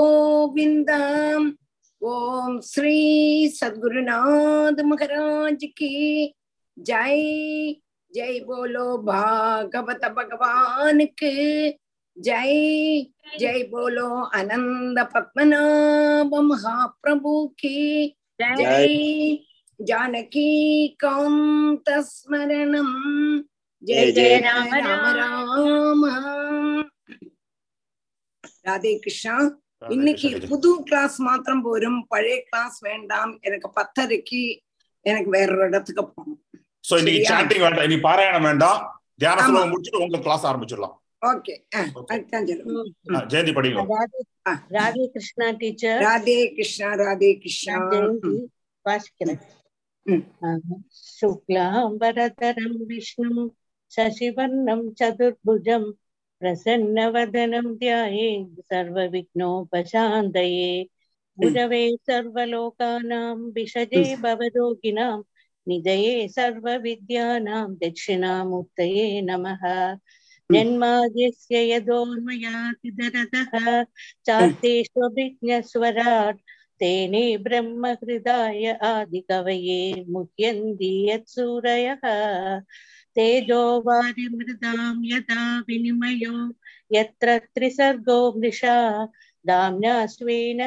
கோவிந்தம். ஓம் ஸ்ரீ சத்குருநாத் மகராஜ் கி ஜெய். ஜெய் போலோ பாகவத பகவானுக்கு ஜெய். ஜெய் போலோ அனந்த பத்மநாப மகாபிரபு கி ஜெய். ஜானகி காந்த ஸ்மரணம் ஜெய் ஜெய. ராம ராம ராம. ராதே கிருஷ்ணா. இன்னைக்கு புது கிளாஸ் மாத்திரம் போரும் பழைய கிளாஸ் வேண்டாம் எனக்கு பத்தரைக்கு எனக்கு வேற ஒரு இடத்துக்கு போகணும் சோ இன்னைக்கு சரியா? சாண்டிங் வேண்டாம் இன்னைக்கு பாராயணம் வேண்டாம் தியான ஆமா. சுலபம் முடிச்சுட்டு உங்க கிளாஸ் ஆரம்பிச்சிடலாம் ஓகே அதுதான் சொல்லுங்க ஆ, ஜெயந்தி படிங்க ராதே ஆ. ராதே கிருஷ்ணா டீச்சர் ராதே கிருஷ்ணா ராதே கிருஷ்ணா ஜெயந்தி வாசிக்கிறேன் ம். शुक्लाम्बरधरं विष्णुं शशिवर्णं चतुर्भुजं प्रसन्नवदनं ध्यायेत् सर्वविघ्नोपशान्तये। गुरवे सर्वलोकानां विषजे भवरोगिणां निधये सर्वविद्यानां दक्षिणामूर्तये नमः। जन्माद्यस्य यदोन्मयातिदरतः चार्तेष्वभिज्ञस्वराट् तेने ब्रह्महृदाय आदिकवये मुह्यन्ति यत्सूरयः। तेजो वारिमृदां यदा विनिमयो, यत्र त्रिसर्गो मृषा दाम्ना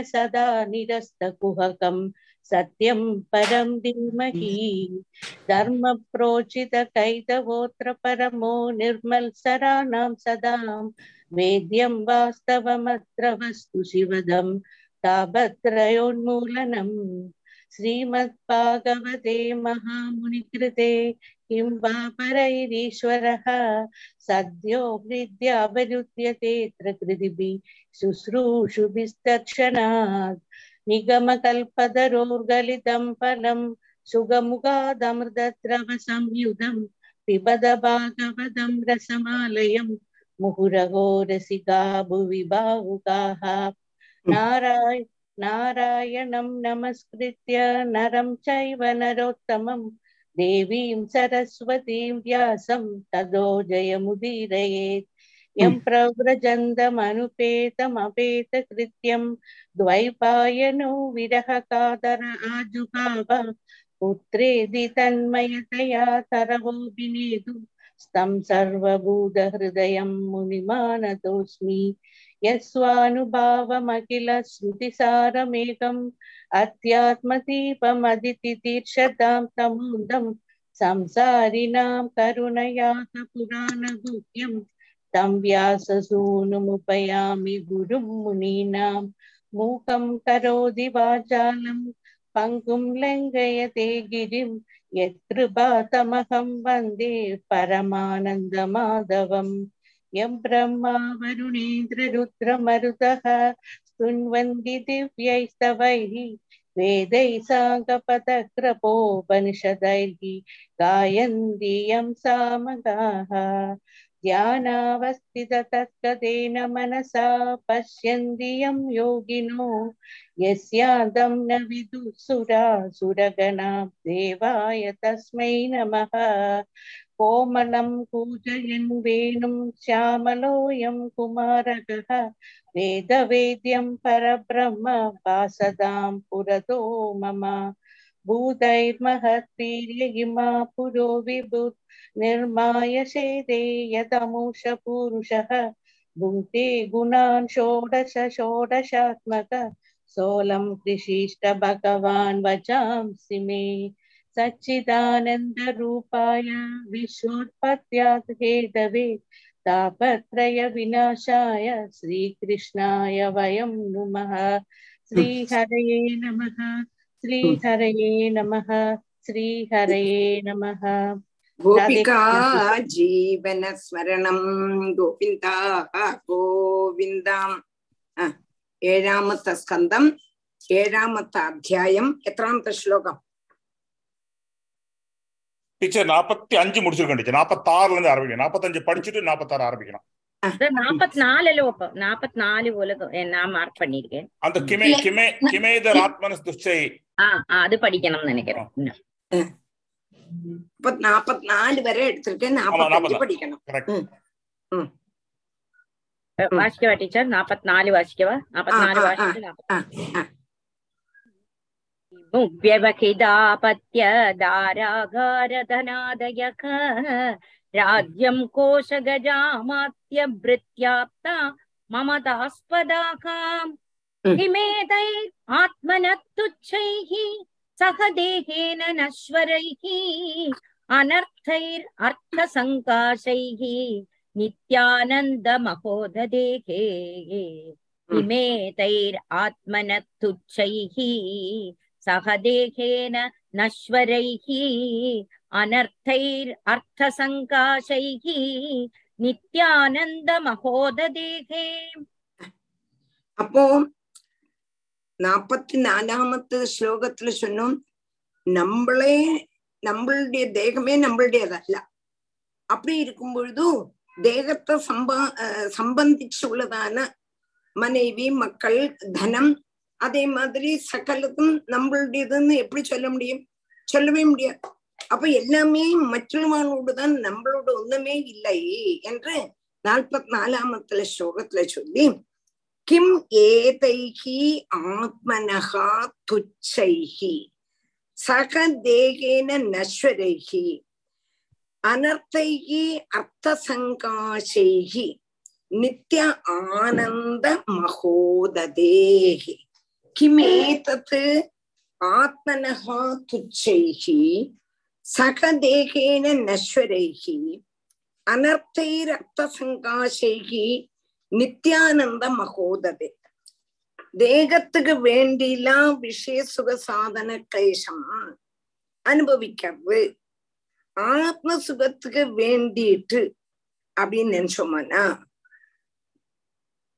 सदा निरस्तकुहकं, सत्यं परं धीमहि। धर्मप्रोचितकैतवोऽत्र परमो निर्मल्सराणां सदा, वेद्यं वास्तवमत्र वस्तु शिवदम् तापत्रयोन्मूलनम् श्रीमद्भागवते महामुनिकृते किं वा परैरीश्वरः? सद्यो विद्यावरुध्यते कृतिभिः शुश्रूषुभिस्तर्शनात् निगमकल्पतरोर्गलितं फलं सुगमुखादमृतद्रवसंयुतं पिबद भागवतं रसमालयं मुहुरहो भुवि बाहुकाः नाराय नारायणं नमस्कृत्य नरं चैव नरोत्तमं देवीं सरस्वतीं व्यासं तदो जयमुदीरयेत् यं प्रव्रजन्तमनुपेतमपेतकृत्यं द्वैपायनो विरहकातर आजुभाव पुत्रेदि तन्मयतया तरवोऽभिनेतु स्तं सर्वभूतहृदयं मुनिमानतोऽस्मि यस्वानुभावमखिल श्रुतिसारमेकम् अध्यात्मदीपमदितितीर्षतां तमोदं संसारिणां करुणयात पुराणगुह्यं तं व्याससूनुमुपयामि गुरुं मुनीनां मूकं करोति वाचालं पङ्गुं लङ्घयते गिरिं यत्कृपातमहं वंदे परमानन्दमाधवम् यं ब्रह्मा वरुणेन्द्ररुद्रमरुतः स्तुन्वन्ति दिव्यैस्तवैः वेदैः साङ्गपतक्रपोपनिषदैः गायन्ति यं सामगाः। ध्यानावस्थिततत्कतेन मनसा पश्यन्ति यं योगिनो, यस्यादं न विदुःसुरा सुरगणा देवाय तस्मै नमः। कोमलं कूजयन् वेणुं श्यामलोऽयं कुमारकः वेदवेद्यं परब्रह्म वासदां पुरतो मम भूतैर्महत्वीर्यहिमा पुरो विभुत् निर्माय शेदे यतमुषपूरुषः भुङ्क्ते गुणान् षोडश षोडशात्मक सोलं कृषिष्ट भगवान् वचांसि मे सच्चिदानन्दरूपाय विश्वोत्पत्त्यात् हेतवे तापत्रयविनाशाय श्रीकृष्णाय वयं नुमः श्रीहरये नमः श्रीहरये नमः श्रीहरये नमः गोपिका जीवन स्मरणं गोविन्दा गोविन्दाम् ആ, ഏഴാമത്തെ സ്കന്ധം ഏഴാമത്തെ അധ്യായം എത്രാമത്തെ ശ്ലോകം டீச்சர் நாற்பத்தி அஞ்சு முடிச்சிருக்கேன் டீச்சர் நாற்பத்தாறுல இருந்து ஆரம்பிக்கணும். நாற்பத்தஞ்சு படிச்சுட்டு நாற்பத்தாறு ஆரம்பிக்கணும். அந்த கிமே கிமே கிமேதர் ஆத்மனஸ் துஷ்டை. அது படிக்கணும் நினைக்கிறேன். நாற்பத்தி வரை எடுத்திருக்கேன். நாற்பத்தஞ்சு படிக்கணும். வாசிக்கவா டீச்சர் நாற்பத்தி நாலு வாசிக்கவா? நாற்பத்தி நாலு வாசிக்க मुव्यवखिदापत्यदारागारधनादयः राज्यम् कोशगजामात्यभृत्याप्ता ममतास्पदाकाम् हम्म। हिमेतै आत्मनत्तुच्छैः सह देहेन नश्वरैः अनर्थैरर्थसङ्काशैः नित्यानन्दमहोददेहे हम्म। हिमेतैरात्मनत्तुच्छैः ഭൃത്യാപ്ത മമതാസ്പദാഃ ഉം. ഇമേതൈ ആത്മനത്തുച്ഛൈः സഹ ദേഹേന നശ്വരൈः അനർത്ഥൈർ അർത്ഥസങ്കാശൈः നിത്യാനന്ദമഹോദദേഹേ ഉം. ഇമേതൈർ ആത്മനത്തുച്ഛൈः സഹ ദേഹേന നശ്വരൈः അനർത്ഥൈർ അർത്ഥസങ്കാശൈः നിത്യാനന്ദമഹോദദേഹേ அப்போ நாற்பத்தி நாலாமத்து ஸ்லோகத்துல சொன்னோம் நம்மளே நம்மளுடைய தேகமே நம்மளுடையதல்ல அப்படி இருக்கும் பொழுதும் தேகத்தை சம்பா அஹ் சம்பந்திச்சு உள்ளதான மனைவி மக்கள் தனம் அதே மாதிரி சகலத்தும் நம்மளுடையதுன்னு எப்படி சொல்ல முடியும்? சொல்லவே முடியாது. அப்ப எல்லாமே மற்றவர்களோடு தான் நம்மளோட ஒண்ணுமே இல்லை என்று நாற்பத்தி நாலாமத்துல ஸ்லோகத்துல சொல்லி கிம் ஏதைஹி ஆத்மனகா துச்சைஹி சக தேகேன நஸ்வரைஹி அனர்த்தைஹி அர்த்தசங்காசைஹி நித்ய ஆனந்த மகோததேஹி. கிமேதத் ஆத்மனஹா துச்சைஹி சக தேகேன நஸ்வரைஹி அனர்த்தைரர்த்தசங்காசைஹி நித்யானந்த மகோததே தேகத்துக்கு வேண்டிலாம் விஷய சுக சாதன கிளேசம் அனுபவிக்கிறது. ஆத்ம சுகத்துக்கு வேண்டிட்டு அப்படின்னு நினைச்சோம்னா?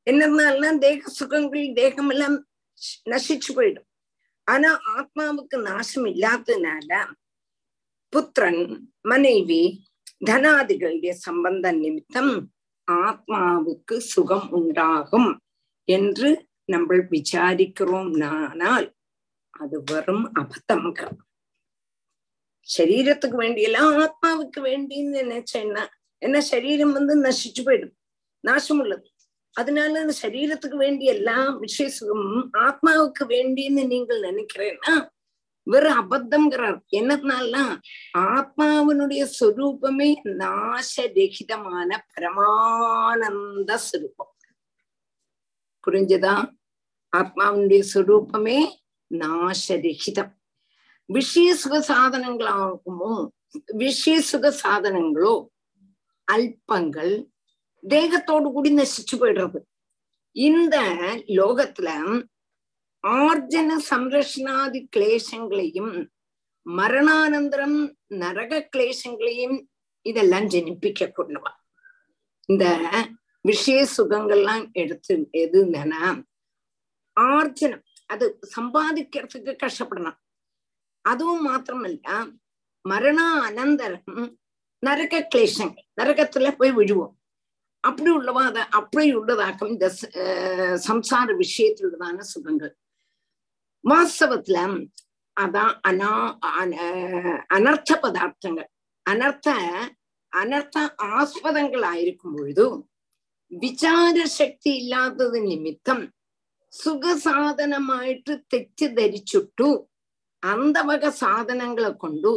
என்னதுனாலாம் தேக சுகங்கள் தேகம் எல்லாம் நசிச்சு போயிடும் ஆனா ஆத்மாவுக்கு நாசம் இல்லாததுனால புத்திரன் மனைவி தனாதிகளுடைய சம்பந்த நிமித்தம் ஆத்மாவுக்கு சுகம் உண்டாகும் என்று நம்ம விசாரிக்கிறோம் ஆனால் அது வெறும் அபத்தம்ங்கிறோம் சரீரத்துக்கு வேண்டியெல்லாம் ஆத்மாவுக்கு வேண்டின்னு நினைச்சேன்னா என்ன சரீரம் வந்து நசிச்சு போயிடும் நாசம் உள்ளது அதனால அந்த சரீரத்துக்கு வேண்டிய எல்லா விஷய சுகமும் ஆத்மாவுக்கு வேண்டின்னு நீங்கள் நினைக்கிறேன்னா வெறும் அபத்தம்ங்கிறார். என்னதுனால ஆத்மாவினுடைய சொரூபமே நாசரகிதமான பரமானந்த சுரூபம். புரிஞ்சுதா? ஆத்மாவினுடைய சொரூபமே நாசரகிதம். விஷய சுக சாதனங்களாகுமோ விஷய சுக சாதனங்களோ அல்பங்கள் தேகத்தோடு கூடி நசிச்சு போயிடுறது. இந்த லோகத்துல ஆர்ஜன சம்ரஷணாதி கிளேசங்களையும் மரணானந்தரம் நரக கிளேசங்களையும் இதெல்லாம் ஜனிப்பிக்க கொள்ளுவா இந்த விஷய சுகங்கள்லாம் எடுத்து எதுன்னா ஆர்ஜனம் அது சம்பாதிக்கிறதுக்கு கஷ்டப்படணும். அதுவும் மாத்திரமல்ல மரண அனந்தரம் நரக கிளேசங்கள் நரகத்துல போய் விழுவோம். அப்படி உள்ளவா அத அப்படி உள்ளதாக்கும் இந்த சம்சார விஷயத்திலுள்ளதான சுகங்கள் வாஸ்தவத்துல அதான் அனா அனர்த்த பதார்த்தங்கள் அனர்த்த அனர்த்த ஆஸ்பதங்கள் ஆயிருக்கும் பொழுதும் விசார சக்தி இல்லாதது நிமித்தம் സുഖസാധനമായിട്ട് തെറ്റിദ്ധരിച്ചിട്ടു അന്തവക സാധനങ്ങളെ കൊണ്ടു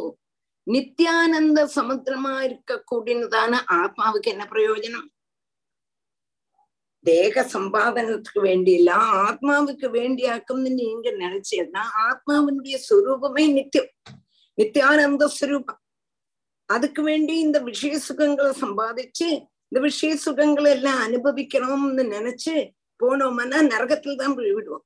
നിത്യാനന്ദ സമുദ്രമായിരിക്കൂടിയതാണ് ആത്മാവുക്ക് എന്ന പ്രയോജനം தேக சம்பாதனத்துக்கு வேண்டியில்ல ஆத்மாவுக்கு வேண்டியாக்கும்னு நீங்க நினைச்சீங்கன்னா ஆத்மாவினுடைய சுரூபமே நித்தியம் நித்தியானந்த சுரூபம். அதுக்கு வேண்டி இந்த விஷய சுகங்களை சம்பாதிச்சு இந்த விஷய சுகங்களை எல்லாம் அனுபவிக்கணும்னு நினைச்சு போனோம்னா நரகத்தில் தான் விடுவோம்.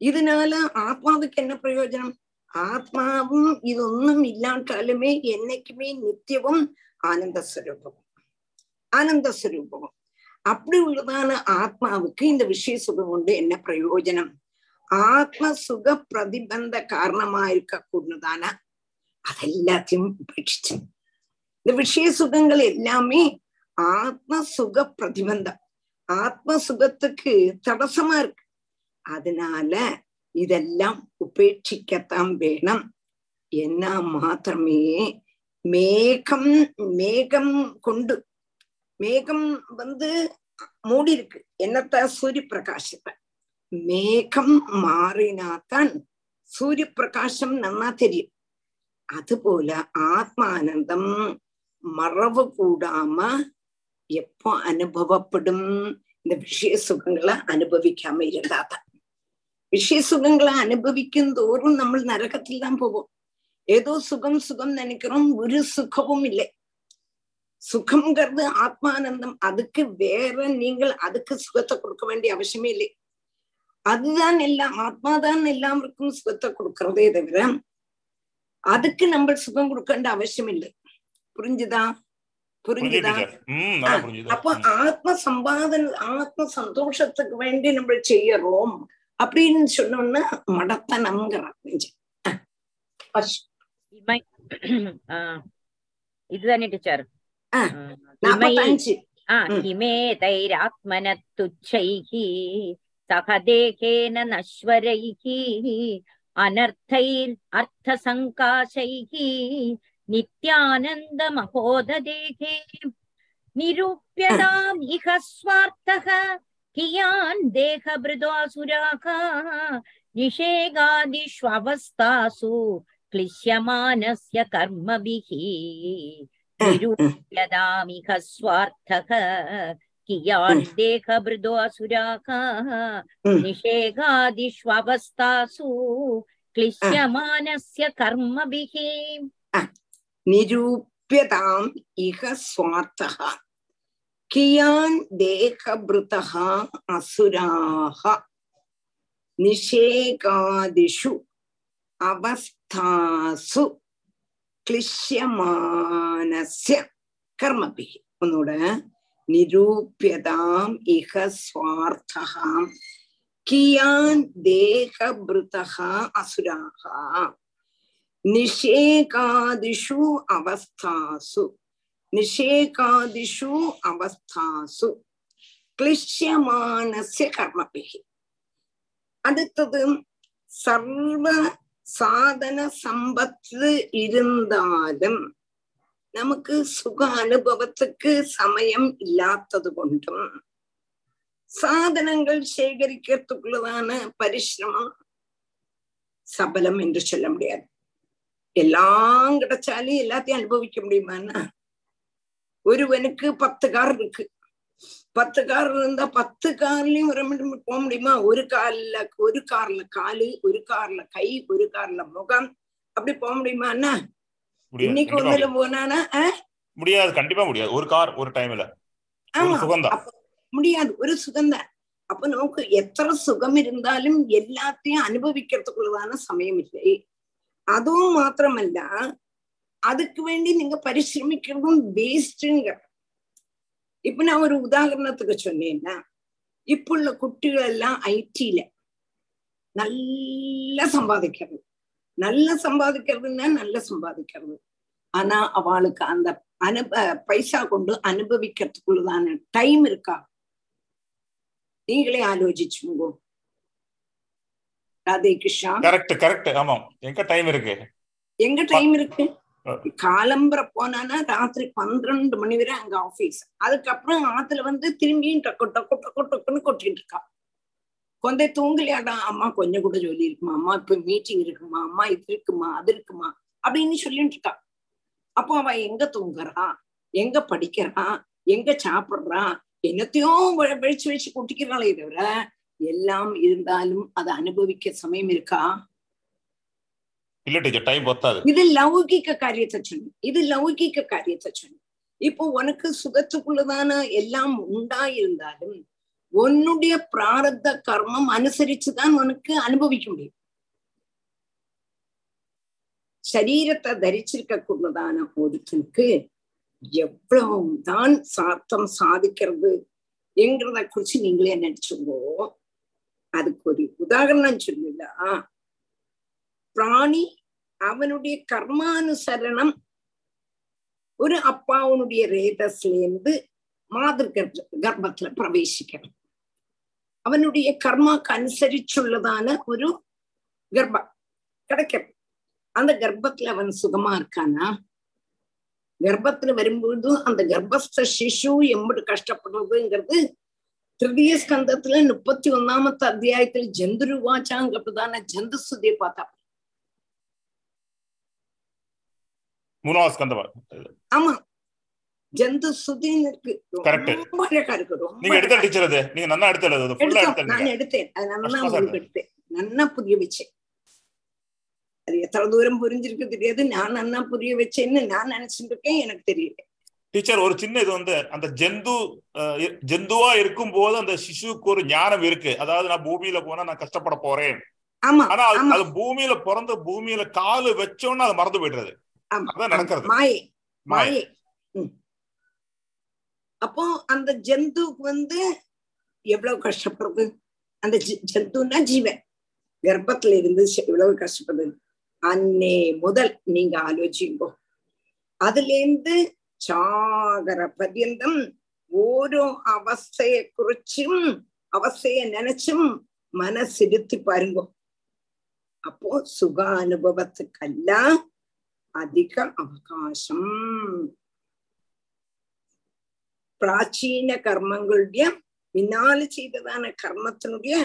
இதனால ஆத்மாவுக்கு என்ன பிரயோஜனம்? ஆத்மாவும் இதொன்னும் இல்லாட்டாலுமே என்னைக்குமே நித்தியவும் ஆனந்த சுரூபம் ஆனந்த சுரூபம் அப்படி உள்ளதான ஆத்மாவுக்கு இந்த விஷய சுகம் கொண்டு என்ன பிரயோஜனம்? ஆத்ம சுக பிரதிபந்த காரணமா இருக்க கூடதான அதெல்லாத்தையும் உபேட்சிச்சு. இந்த விஷய சுகங்கள் எல்லாமே ஆத்ம சுக பிரதிபந்தம். ஆத்ம சுகத்துக்கு தடசமா இருக்கு. அதனால இதெல்லாம் உபேட்சிக்கத்தான் வேணும். என்ன மாத்திரமே மேகம் மேகம் கொண்டு மேகம் வந்து மூடி இருக்கு என்னத்த? சூரிய பிரகாசத்தை மேகம் மாறினாத்தான் சூரிய பிரகாசம் நன்னா தெரியும். அதுபோல ஆத்மானந்தம் மறவு கூடாம எப்போ அனுபவப்படும்? இந்த விஷய சுகங்களை அனுபவிக்காம இருந்தாதான். விஷய சுகங்களை அனுபவிக்கும் தோறும் நம்ம நரகத்தில் தான் போவோம். ஏதோ சுகம் சுகம் நினைக்கிறோம். ஒரு சுகமும் இல்லை. சுகம்ங்கிறது ஆத்மானந்தம். அதுக்கு வேற நீங்கள் அதுக்கு சுகத்தை கொடுக்க வேண்டிய அவசியமே இல்லை. அதுதான் எல்லாம் ஆத்மாதான் எல்லாருக்கும் சுகத்தை கொடுக்கறதே தவிர அதுக்கு நம்ம சுகம் கொடுக்க வேண்டிய அவசியம் இல்லை. புரிஞ்சுதா? புரிஞ்சுதா? அப்போ ஆத்ம சம்பாதன ஆத்ம சந்தோஷத்துக்கு வேண்டி நம்ம செய்யறோம் அப்படின்னு சொன்னோம்னா மடத்தனம்ங்கிறார் இதுதானே டீச்சர்? हिमेतैरात्मन तुच्छैः सह देहेन नश्वरैः अनर्थैरर्थसङ्काशैः नित्यानन्दमहोददेहे निरूप्यताम् इह स्वार्थः कियान् देहभृदासुराः निषेगादिष्ववस्थासु क्लिश्यमानस्य कर्मभिः निरूप्यतामिह स्वार्थः कियान् देहभृदो असुराः निषेगादिष्ववस्थासु क्लिश्यमानस्य कर्मभिः निरूप्यताम् इह स्वार्थः कियान् देहभृतः असुराः निषेकादिषु अवस्थासु கிளிஷ்யமானஸ்ய கர்மபிகி உன்னோட நிரூபியதாம் இக சுவார்த்தகாம் கியான் தேகபிருத்தகா அசுராகா நிஷேகாதிஷு அவஸ்தாசு நிஷேகாதிஷு அவஸ்தாசு கிளிஷ்யமானஸ்ய கர்மபிகி அடுத்தது சர்வ சாதன சம்பத்து இருந்தாலும் நமக்கு சுக அனுபவத்துக்கு சமயம் இல்லாத்தது கொண்டும். சாதனங்கள் சேகரிக்கிறதுக்குள்ளதான பரிசிரமம்? சபலம் என்று சொல்ல முடியாது. எல்லாம் கிடைச்சாலும் எல்லாத்தையும் அனுபவிக்க முடியுமான்னா? ஒருவனுக்கு பத்து கார் இருக்கு. பத்து கார் இருந்தா பத்து கார்லயும் ஒரு போக முடியுமா? ஒரு கால்ல ஒரு கார்ல காலு ஒரு கார்ல கை ஒரு கார்ல முகம். அப்படி போக முடியுமா அண்ணா? இன்னைக்கு ஒண்ணுல போனானா முடியாது. கண்டிப்பா முடியாது. ஒரு கார் ஒரு டைம்ல முடியாது. ஒரு சுகம்தான் அப்ப நமக்கு எத்தனை சுகம் இருந்தாலும் எல்லாத்தையும் அனுபவிக்கிறதுக்குள்ளதான சமயம் இல்லை. அதுவும் மாத்திரமல்ல அதுக்கு வேண்டி நீங்க பரிசிரமிக்கிறதும் வேஸ்ட்ங்கிற இப்ப நான் ஒரு உதாரணத்துக்கு சொன்னேன்னா இப்ப உள்ள குட்டிகள் எல்லாம் ஐடில நல்லா சம்பாதிக்கிறது. நல்ல சம்பாதிக்கிறதுன்னா நல்ல சம்பாதிக்கிறது. ஆனா அவளுக்கு அந்த அனுப பைசா கொண்டு அனுபவிக்கிறதுக்குள்ளதான டைம் இருக்கா? நீங்களே ஆலோசிச்சுங்கோ. ராதே கிருஷ்ணா. கரெக்ட் கரெக்ட் ஆமா எங்க டைம் இருக்கு? எங்க டைம் இருக்கு? காலம்பர போனானா ராத்திரி பன்னிரண்டு மணி வரை அங்க ஆபீஸ் அதுக்கப்புறம் ஆத்துல வந்து திரும்பியும் டக்கு டக்கு டக்கு டக்குன்னு கொட்டிட்டு இருக்கா. கொஞ்சம் தூங்கலையாடா? அம்மா கொஞ்சம் கூட சொல்லி இருக்குமா அம்மா இப்ப மீட்டிங் இருக்குமா? அம்மா இது இருக்குமா? அது இருக்குமா? அப்படின்னு சொல்லிட்டு இருக்கா. அப்போ அவ எங்க தூங்குறா? எங்க படிக்கிறா? எங்க சாப்பிடுறா? என்னத்தையும் வெளிச்சு வச்சு கொட்டிக்கிறாளே தவிர எல்லாம் இருந்தாலும் அதை அனுபவிக்க சமயம் இருக்கா? இல்ல டீச்சர் டைம் பத்தாது. இது லௌகிக்க காரியத்தை சொல்லு. இது லௌகிக்க காரியத்தை சொல்லு. இப்போ உனக்கு சுகத்துக்குள்ளதான எல்லாம் உண்டாயிருந்தாலும் உன்னுடைய பிராரத்த கர்மம் அனுசரிச்சுதான் உனக்கு அனுபவிக்க முடியும். சரீரத்தை தரிச்சிருக்கக்குள்ளதான ஒருத்தனுக்கு எவ்வளவு தான் சாத்தம் சாதிக்கிறது என்கிறத குறிச்சு நீங்களே நினைச்சுங்கோ அதுக்கு ஒரு உதாரணம் சொல்லல பிராணி அவனுடைய கர்மானுசரணம் ஒரு அப்பாவுனுடைய ரேதஸ்ல இருந்து மாதிரி கர்ப்பத்துல பிரவேசிக்கணும் அவனுடைய கர்மாக்கு அனுசரிச்சுள்ளதான ஒரு கர்ப்பம் கிடைக்கிறது அந்த கர்ப்பத்துல அவன் சுகமா இருக்கானா? கர்ப்பத்துல வரும்போது அந்த கர்ப்பஸ்த சிசு எம்படி கஷ்டப்படுறதுங்கிறது திருதிய ஸ்கந்தத்துல முப்பத்தி ஒன்னாமத்து அத்தியாயத்துல ஜந்துருவாச்சாங்கப்பதான ஜந்து சுதியை பார்த்தா மூணாவது ஸ்கந்தம் ஆமா. ஜந்து சுதின்னு இருக்கு. ரொம்ப அழகா இருக்கு நீங்க எடுத்த. டீச்சர் அது. நீங்க நல்லா எடுத்தல அது ஃபுல்லா எடுத்தோம். நான் எடுத்தேன். அது நல்லா உங்களுக்கு எடுத்தேன். நன்னா புரிய வச்சேன். அது எத்தனை தூரம் புரிஞ்சிருக்கு தெரியாது. நான் நன்னா புரிய வச்சேன்னு நான் நினைச்சிட்டு இருக்கேன். எனக்கு தெரியல. டீச்சர் ஒரு சின்ன இது வந்து அந்த ஜந்து ஜந்துவா இருக்கும் போது அந்த சிசுவுக்கு ஒரு ஞானம் இருக்கு. அதாவது நான் பூமியில போனா நான் கஷ்டப்பட போறேன். ஆனா அது- பூமியில பிறந்து பூமியில காலு வச்சோன்னு அது மறந்து போயிடுறது. மாயை. மாயை. அப்போ அந்த ஜந்துக்கு வந்து எவ்வளவு கஷ்டப்படுறது? அந்த ஜந்துன்னா ஜீவன். கர்ப்பத்துல இருந்து எவ்வளவு கஷ்டப்படுது? அன்னே முதல் நீங்க ஆலோசிங்கோ. அதுல இருந்து சாகர பர்யந்தம் ஓரோ அவஸ்தைய குறிச்சும் அவஸ்தைய நினைச்சும் மனசிருத்தி பாருங்க. அப்போ சுக அனுபவத்துக்கெல்லாம் அதிக அவகாசம் பிராச்சீன கர்மங்களுடைய பின்னால செய்ததான கர்மத்தினுடைய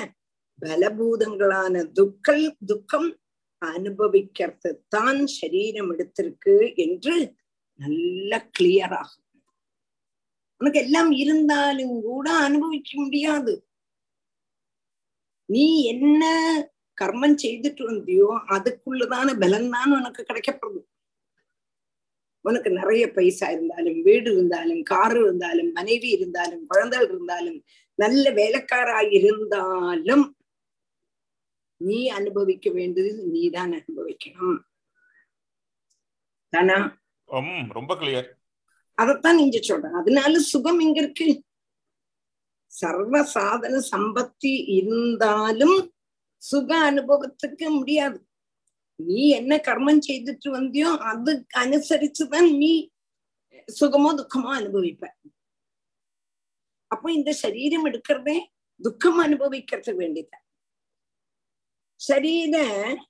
பலபூதங்களான துக்கள் துக்கம் அனுபவிக்கிறது தான் சரீரம் எடுத்திருக்கு என்று நல்ல கிளியர் ஆகும். உனக்கு எல்லாம் இருந்தாலும் கூட அனுபவிக்க முடியாது. நீ என்ன கர்மம் செய்துட்டு வந்தியோ அதுக்குள்ளதான பலன் தான் உனக்கு கிடைக்கப்படுது. உனக்கு நிறைய பைசா இருந்தாலும் வீடு இருந்தாலும் கார் இருந்தாலும் மனைவி இருந்தாலும் குழந்தைகள் இருந்தாலும் நல்ல வேலைக்காராய் இருந்தாலும் நீ அனுபவிக்க வேண்டியது நீதான் அனுபவிக்கணும். தானா? ரொம்ப கிளியர் அதைத்தான் நீங்க சொல்ற அதனால சுகம் எங்க இருக்கு. சர்வ சாதன சம்பத்தி இருந்தாலும் சுக அனுபவத்துக்கு முடியாது. நீ என்ன கர்மம் செய்துட்டு வந்தியோ அதுக்கு அனுசரிச்சுதான் நீ சுகமோ துக்கமோ அனுபவிப்ப. அப்போ இந்த சரீரம் எடுக்கிறதே துக்கம் அனுபவிக்கிறது வேண்டிதான் சரீர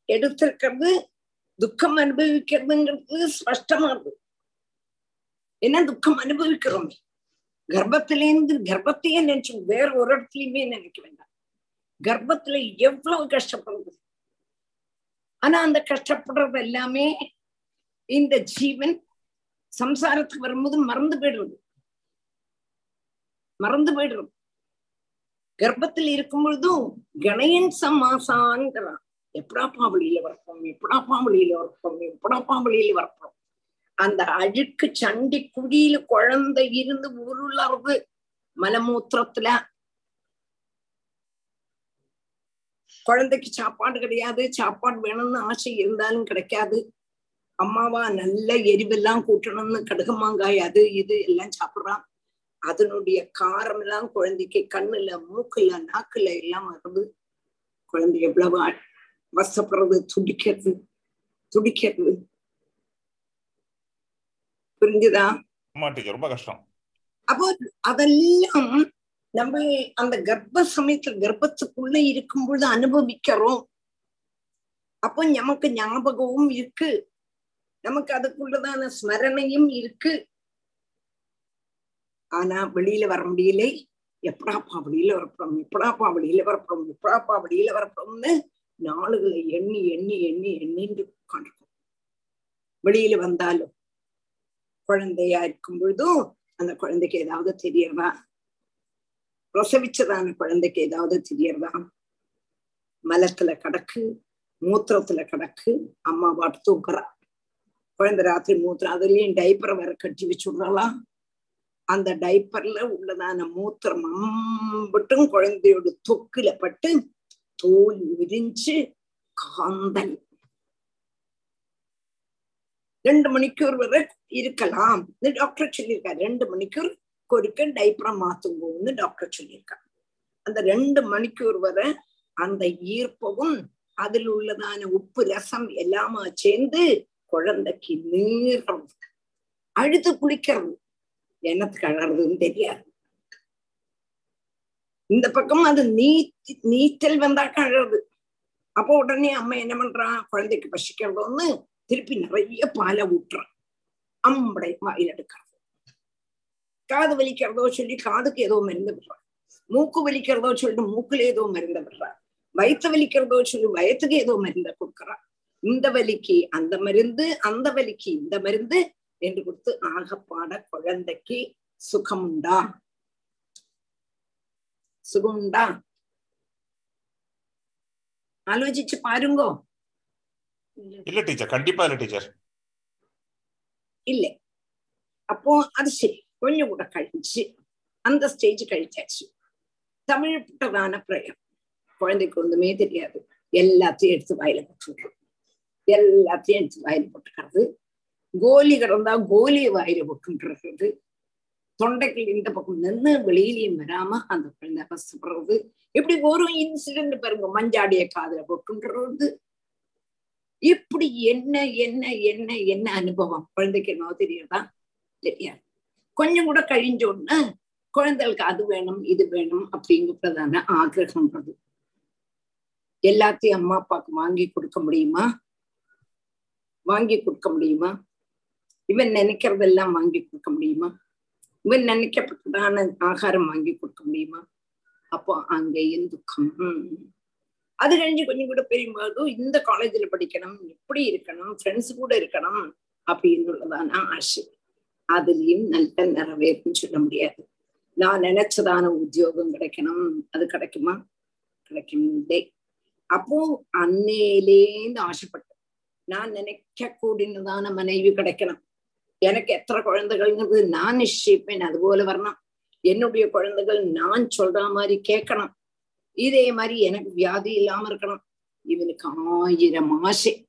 எடுத்திருக்கிறது துக்கம் அனுபவிக்கிறதுங்கிறது ஸ்பஷ்டமா இருக்கு ஏன்னா துக்கம் அனுபவிக்கிறோமே. கர்ப்பத்திலேருந்து கர்ப்பத்தையே நினைச்சு வேற ஒரு இடத்துலயுமே நினைக்க வேண்டாம். கர்ப்பத்துல எவ்வளவு கஷ்டப்படுறது? ஆனா அந்த கஷ்டப்படுறது எல்லாமே இந்த ஜீவன் சம்சாரத்துக்கு வரும்போது மறந்து போயிடுறது. மறந்து போயிடுறது. கர்ப்பத்தில் இருக்கும் பொழுதும் கணயன் சமாசான்கிறான் எப்படாப்பா வெளியில வரப்போம் எப்படாப்பா வெளியில வரப்போம் எப்படாப்பா வெளியில வரப்போம். அந்த அழுக்கு சண்டி குடியில குழந்தை இருந்து உருளறது. மலமூத்திரத்துல குழந்தைக்கு சாப்பாடு கிடையாது. சாப்பாடு வேணும்னு ஆசை இருந்தாலும் கிடைக்காது. அம்மாவா நல்ல எரிவெல்லாம் கூட்டணும்னு கடுகமாங்காய் அது இது எல்லாம் சாப்பிடுறான். அதனுடைய காரம் எல்லாம் குழந்தைக்கு கண்ணுல மூக்குல நாக்குல எல்லாம் வருது குழந்தை எவ்வளவு வசப்படுறது துடிக்கிறது துடிக்கிறது. புரிஞ்சுதா? ரொம்ப கஷ்டம். அப்போ அதெல்லாம் நம்ம அந்த கர்ப்ப சமயத்துல கர்ப்பத்துக்குள்ள இருக்கும் பொழுது அனுபவிக்கிறோம். அப்போ நமக்கு ஞாபகமும் இருக்கு. நமக்கு அதுக்குள்ளதான ஸ்மரணையும் இருக்கு. ஆனா வெளியில வர முடியலை. எப்படாப்பா வெளியில வரப்படும் எப்படாப்பா வெளியில வரப்படும் எப்படாப்பா வெளியில வரப்படும்னு நாளுகளை எண்ணி எண்ணி எண்ணி எண்ணிட்டு உட்காந்துருக்கும். வெளியில வந்தாலும் குழந்தையா இருக்கும் பொழுதும் அந்த குழந்தைக்கு ஏதாவது தெரியறதா? பிரசவிச்சதான குழந்தைக்கு ஏதாவது தெரியறதா மலத்துல கிடக்கு மூத்திரத்துல கிடக்கு அம்மா பாட்டு தூக்குறா. குழந்தை ராத்திரி மூத்திரம் அதுலயும் டைப்பரை வேற கட்டி வச்சுடுறாளாம் அந்த டைப்பர்ல உள்ளதான மூத்திரம் அம்பட்டும் குழந்தையோட தொக்குல பட்டு தோல் விரிஞ்சு காந்தல். ரெண்டு மணிக்கூர் வரை இருக்கலாம். டாக்டர் சொல்லியிருக்காரு ரெண்டு மணிக்கூர் கொருக்க டைப்பரை மாத்துங்கன்னு டாக்டர் சொல்லியிருக்காங்க அந்த ரெண்டு மணிக்கூர் வரை அந்த ஈர்ப்பவும் அதில் உள்ளதான உப்பு ரசம் எல்லாமா சேர்ந்து குழந்தைக்கு நீறது அழுது குளிக்கிறது. என்னத்துக்கு அழறதுன்னு தெரியாது. இந்த பக்கம் அது நீ நீச்சல் வந்தாக்க அழறது அப்போ உடனே அம்மா என்ன பண்றான் குழந்தைக்கு பசிக்கிறதோன்னு திருப்பி நிறைய பாலை ஊட்டுறான் அம்படை வாயில் எடுக்கிறான் காது வலிக்கிறதோ சொல்லி காதுக்கு ஏதோ மருந்து விடுறான் மூக்கு வலிக்கிறதோ சொல்லிட்டு மூக்குல ஏதோ மருந்த விடுறா வயிற்று வலிக்கிறதோ சொல்லி வயத்துக்கு ஏதோ மருந்த கொடுக்குறா இந்த வலிக்கு அந்த மருந்து அந்த வலிக்கு இந்த மருந்து என்று கொடுத்து ஆகப்பாட குழந்தைக்கு சுகம் உண்டா சுகம் உண்டா ஆலோசிச்சு பாருங்கோ இல்ல டீச்சர் கண்டிப்பா இல்ல டீச்சர் இல்ல அப்போ அது சரி கொஞ்சம் கூட கழிச்சு அந்த ஸ்டேஜ் கழிச்சாச்சு தமிழ் பிரதான பிரயம் குழந்தைக்கு ஒண்ணுமே தெரியாது எல்லாத்தையும் எடுத்து வாயில போட்டுருக்கோம் எல்லாத்தையும் எடுத்து வாயில போட்டுக்கிறது கோலி கிடந்தா கோலிய வாயில போட்டுன்றது தொண்டைக்கு இந்த பக்கம் நின்று வெளியிலையும் வராம அந்த குழந்தை கஷ்டப்படுறது இப்படி ஒரு இன்சிடென்ட் பாருங்க மஞ்சாடிய காதுல போட்டுன்றது இப்படி என்ன என்ன என்ன என்ன அனுபவம் குழந்தைக்கு என்னவோ தெரியுதா தெரியாது கொஞ்சம் கூட கழிஞ்ச உடனே குழந்தைகளுக்கு அது வேணும் இது வேணும் அப்படிங்கிறதான ஆகிரகம்ன்றது எல்லாத்தையும் அம்மா அப்பாவுக்கு வாங்கி கொடுக்க முடியுமா? வாங்கி கொடுக்க முடியுமா? இவன் நினைக்கிறதெல்லாம் வாங்கி கொடுக்க முடியுமா? இவன் நினைக்கப்பட்டதான ஆகாரம் வாங்கி கொடுக்க முடியுமா? அப்போ அங்கேயும் துக்கம். அது கழிஞ்சு கொஞ்சம் கூட பெரியும்போது இந்த காலேஜ்ல படிக்கணும் எப்படி இருக்கணும் ஃப்ரெண்ட்ஸ் கூட இருக்கணும் அப்படின்னுள்ளதான ஆசை. அதுலயும் நல்ல நிறைவேறுன்னு சொல்ல முடியாது. நான் நினைச்சதான உத்தியோகம் கிடைக்கணும். அது கிடைக்குமா? கிடைக்கும் அப்போ அன்னையிலேந்து ஆசைப்பட்டேன். நான் நினைக்க கூடினதான மனைவி கிடைக்கணும். எனக்கு எத்தனை குழந்தைகள்ங்கிறது நான் நிச்சயிப்பேன். அதுபோல வரணும். என்னுடைய குழந்தைகள் நான் சொல்ற மாதிரி கேட்கணும். இதே மாதிரி எனக்கு வியாதி இல்லாம இருக்கணும். இவனுக்கு ஆயிரம் ஆசை.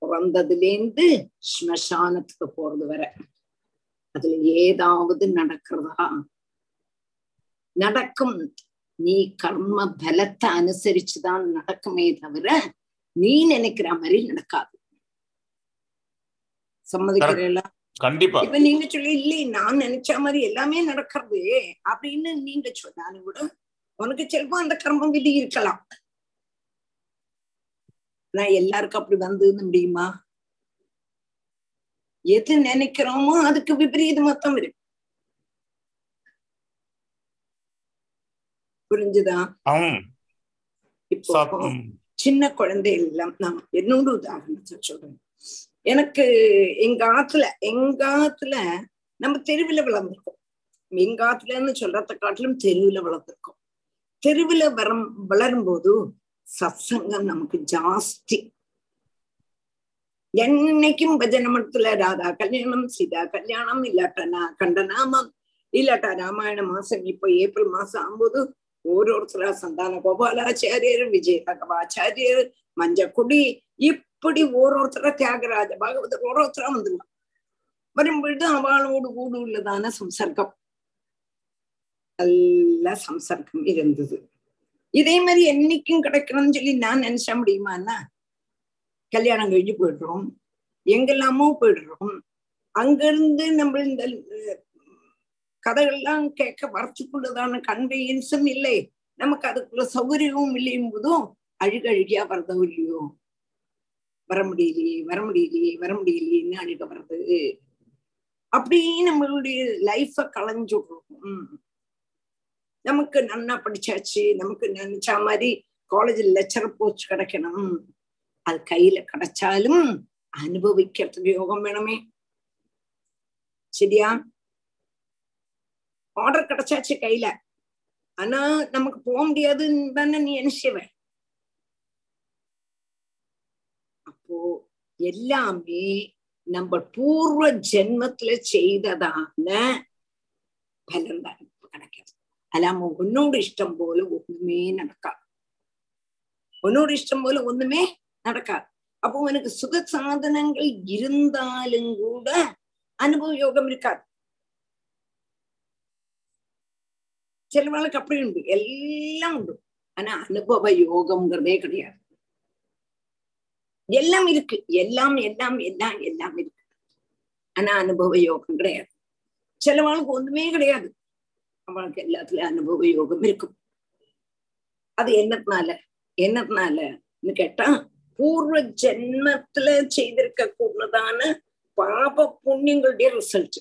பிறந்ததுலேருந்து ஸ்மசானத்துக்கு போறது வரை. அதுல ஏதாவது நடக்கிறதா? நடக்கும். நீ கர்ம பலத்தை அனுசரிச்சுதான் நடக்குமே தவிர நீ நினைக்கிற மாதிரி நடக்காது. சம்மதிக்கிறீங்களா? கண்டிப்பா. இப்ப நீங்க சொல்லி இல்லை நான் நினைச்ச மாதிரி எல்லாமே நடக்கிறது அப்படின்னு நீங்க சொன்னாலும் கூட உனக்கு செல்வம் அந்த கர்மம் விதி இருக்கலாம். நான் எல்லாருக்கும் அப்படி வந்து முடியுமா? எது நினைக்கிறோமோ அதுக்கு விபரீத மொத்தம் இருக்கு. புரிஞ்சுதா? இப்போ சின்ன குழந்தை எல்லாம் நான் என்னோட உதாரணத்தை சொல்றேன். எனக்கு எங்க ஆத்துல எங்க ஆத்துல நம்ம தெருவில் வளர்ந்துருக்கோம். எங்க ஆத்துலன்னு சொல்றத காட்டிலும் தெருவில் வளர்ந்துருக்கோம். தெருவில் வரம் வளரும் போது சத்சங்கம் நமக்கு ஜாஸ்தி. என்னைக்கும் பஜனமத்துல ராதா கல்யாணம் சீதா கல்யாணம் இல்லாட்டா கண்டநாமம் இல்லாட்டா ராமாயண மாசம் இப்ப ஏப்ரல் மாசம் ஆகும்போது ஓரோருத்தரா சந்தான கோபாலாச்சாரியர் விஜய ராகவாச்சாரியர் மஞ்சக்குடி இப்படி ஓரோருத்தர தியாகராஜ பாகவதர் ஓரோருத்தரா வந்துடலாம் வரும்பொழுது அவளோடு கூடு உள்ளதான சம்சர்க்கம். நல்ல சம்சர்க்கம் இருந்தது. இதே மாதிரி என்னைக்கும் கிடைக்கணும்னு சொல்லி நான் நினைச்ச முடியுமான்னா கல்யாணம் கழிஞ்சு போயிடுறோம். எங்கெல்லாமோ போயிடுறோம். அங்கிருந்து நம்ம இந்த கதைகள்லாம் கேட்க வரச்சுக்குள்ளதான கன்வீனியன்ஸும் இல்லை. நமக்கு அதுக்குள்ள சௌகரியமும் இல்லையும் போதும் அழுகழுகியா வரதோ இல்லையோ? வர முடியலையே வர முடியலையே வர முடியலையேன்னு அழுக வர்றது. அப்படி நம்மளுடைய லைஃப களைஞ்சுடுறோம். நமக்கு நன்னா படிச்சாச்சு நமக்கு நினைச்சா மாதிரி காலேஜில் லெக்சர் போச்சு கிடைக்கணும். அது கையில கிடைச்சாலும் அனுபவிக்கிறதுக்கு யோகம் வேணுமே. சரியா? ஆர்டர் கிடைச்சாச்சு கையில. ஆனா நமக்கு போக முடியாதுன்னு தானே நீ நினைச்சவ அப்போ எல்லாமே நம்ம பூர்வ ஜென்மத்துல செய்ததான பலன் தான் கிடைக்கிறது. அல்லாம உன்னோட இஷ்டம் போல ஒண்ணுமே நடக்காது. உன்னோட இஷ்டம் போல ஒண்ணுமே நடக்காது அப்போ உனக்கு சுக சாதனங்கள் இருந்தாலும் கூட அனுபவ யோகம் இருக்காது சிலவாளுக்கு அப்படி உண்டு எல்லாம் உண்டு ஆனா அனுபவ யோகம்ங்கிறதே கிடையாது எல்லாம் இருக்கு எல்லாம் எல்லாம் எல்லாம் எல்லாம் இருக்கு ஆனா அனுபவ யோகம் கிடையாது சிலவாளுக்கு ஒண்ணுமே கிடையாது அவளுக்கு எல்லாத்துலயும் அனுபவ யோகம் இருக்கும் அது என்னத்தினால என்னத்தினாலன்னு கேட்டா பூர்வ ஜென்மத்துல செய்திருக்க கூடதான பாப புண்ணியங்களுடைய ரிசல்ட்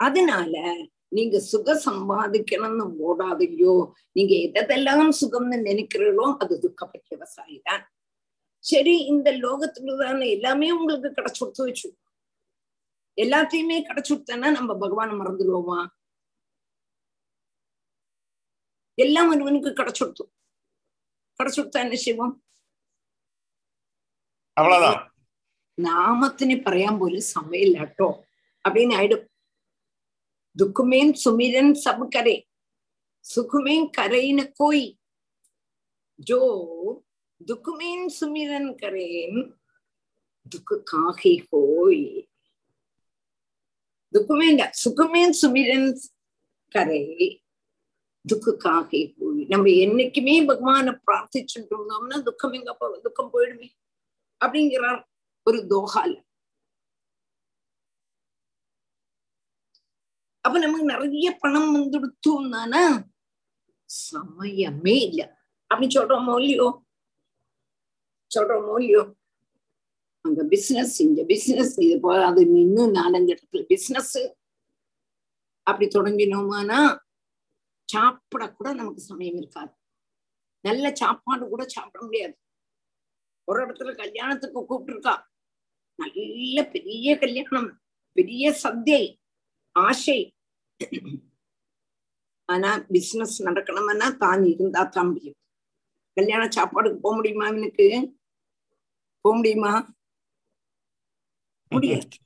அதனால நீங்க சுக சம்பாதிக்கணும்னு ஓடாதையோ நீங்க எதெல்லாம் சுகம்னு நினைக்கிறீங்களோ அது துக்கப்பட்ட விவசாயி தான். சரி இந்த லோகத்துலதான எல்லாமே உங்களுக்கு கிடைச்சு கொடுத்து வச்சு. எல்லாத்தையுமே கிடைச்சு கொடுத்தேன்னா நம்ம பகவானை மறந்துடுவோமா? எல்லாம் ஒருவனுக்கு கிடைச்சு கொடுத்தோம். கிடைச்சு கொடுத்தா என்ன செய்வோம்? அவ்வளவுதான் നാമത്തിന് പറയാൻ പോലും സമയമില്ല കേട്ടോ அப்படின்னு ஆயிடும் துக்குமேன் சுமிரன் சப் கரே சுகுமேன் கரைன கோய் ஜோ துக்குமேன் சுமிரன் கரேன் துக்கு காகி ஹோய் துக்குமேன் சுகுமேன் சுமிரன் கரே துக்கு காகி ஹோய் நம்ம என்னைக்குமே பகவானை பிரார்த்திச்சுட்டு இருந்தோம்னா துக்கம் எங்க போ துக்கம் போயிடுமே அப்படிங்கிறார். ஒரு தோகால அப்ப நமக்கு நிறைய பணம் வந்துடுத்தோம்னா சமயமே இல்ல. அப்படி சொல்றோமோ இல்லையோ? சொல்றோமோ இல்லையோ? அந்த பிசினஸ் இந்த பிசினஸ் இது போல அது இன்னும் நாலஞ்சு இடத்துல பிசினஸ் அப்படி தொடங்கினோமானா சாப்பிட கூட நமக்கு சமயம் இருக்காது. நல்ல சாப்பாடு கூட சாப்பிட முடியாது. ஒரு இடத்துல கல்யாணத்துக்கு கூப்பிட்டுருக்கா. நல்ல பெரிய கல்யாணம் பெரிய சத்தியை ஆசை. ஆனா பிசினஸ் நடக்கணும்னா தான் இருந்தா தான் முடியும். கல்யாண சாப்பாடுக்கு போக முடியுமா அவனுக்கு போக முடியுமா? முடியாது.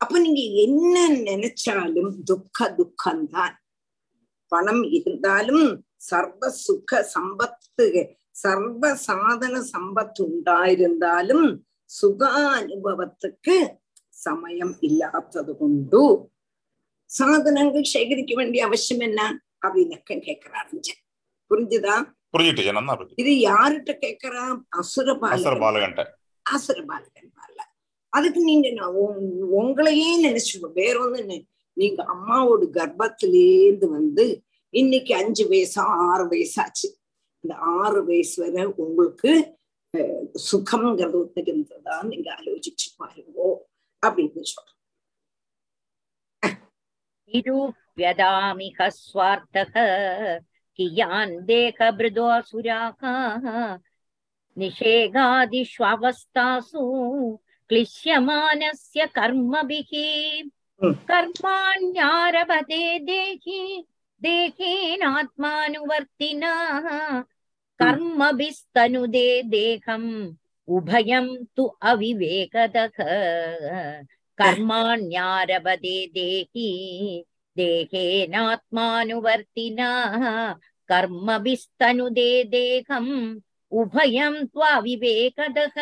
அப்ப நீங்க என்ன நினைச்சாலும் துக்க துக்கம்தான். பணம் இருந்தாலும் சர்வ சுக சம்பத்து சர்வ சாதன சம்பத் உண்டாயிருந்தாலும் அனுபவத்துக்கு சமயம் ഇല്ലാത്തത് കൊണ്ടു சாதனங்கள் ശേഖരിക്ക വേണ്ടി ആവശ്യം എന്നാ അതിനൊക്കെ കേക്കറാറിഞ്ച புரிஞ்சுதா? இது யார்கிட்ட கேக்குறா அசுரபாலகன் அசுரபாலகன் அதுக்கு நீங்க உங்களையே நினைச்சுக்கோ வேற ஒண்ணு நீங்க அம்மாவோட கர்ப்பத்திலேந்து வந்து இன்னைக்கு அஞ்சு வயசா ஆறு வயசாச்சு இந்த ஆறு வயசு வரை உங்களுக்கு அஹ், சுகம்ங்கிறது தெரிந்ததா நீங்க ஆலோசிச்சு பாருங்கோ அப்படின்னு சொல்றோம் निरूप्यदामिह स्वार्थः कियान् देहभृदोऽसुराः निषेगादिष्ववस्थासु क्लिश्यमानस्य कर्मभिः Hmm. कर्माण्यारभते देहि देहेनात्मानुवर्तिनाः कर्मभिस्तनुदे देहम् उभयं तु अविवेकदः कर्माण्यारभदे देहि देहेनात्मानुवर्तिनाः कर्मभिस्तनुदे देहम् உபயம் துவாவிவேகதக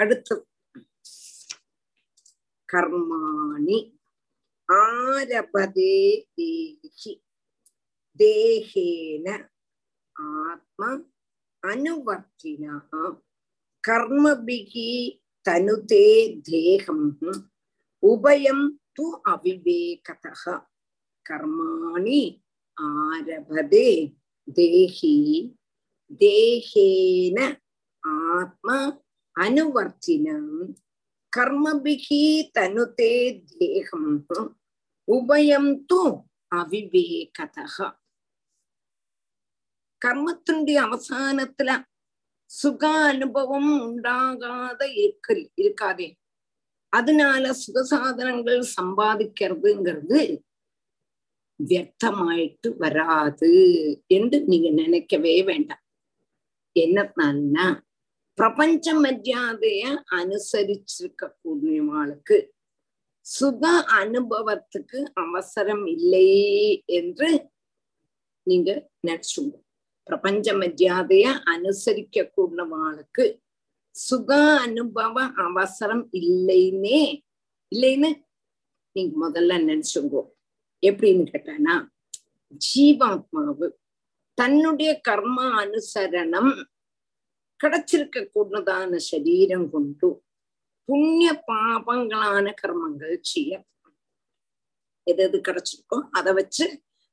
அடுத்து கர்மாணி ആരഭതേ ദേഹി ദേഹേന ആത്മ അനുവർത്തിന കർമ്മഭിः തനുതേ ദേഹം ഉഭയം തു അവിവേകതഃ കർമാണി ആരഭതേ ദേഹി ദേഹേന ആത്മ അനുവർത്തിനം கர்மபிகி தனுதே தேகம். உபயம் தூ அவிவேகதா கர்மத்தினுடைய அவசானத்துல சுக அனுபவம் உண்டாகாத இருக்க இருக்காதே. அதனால சுகசாதனங்கள் சம்பாதிக்கிறதுங்கிறது வியர்த்தமாயிட்டு வராது என்று நீங்க நினைக்கவே வேண்டாம். என்னன்னா பிரபஞ்ச மரியாதைய அனுசரிச்சிருக்க கூடியவாளுக்கு சுக அனுபவத்துக்கு அவசரம் இல்லையே என்று நீங்க நினைச்சுங்க பிரபஞ்ச மரியாதைய அனுசரிக்க கூடவாளுக்கு சுக அனுபவ அவசரம் இல்லைன்னே இல்லைன்னு நீங்க முதல்ல நினைச்சுங்கோ எப்படின்னு கேட்டானா ஜீவாத்மாவு தன்னுடைய கர்ம அனுசரணம் கிடைச்சிருக்க கூடதான சரீரம் கொண்டு புண்ணிய பாபங்களான கர்மங்கள் செய்ய எது எது கிடைச்சிருக்கோ அதை வச்சு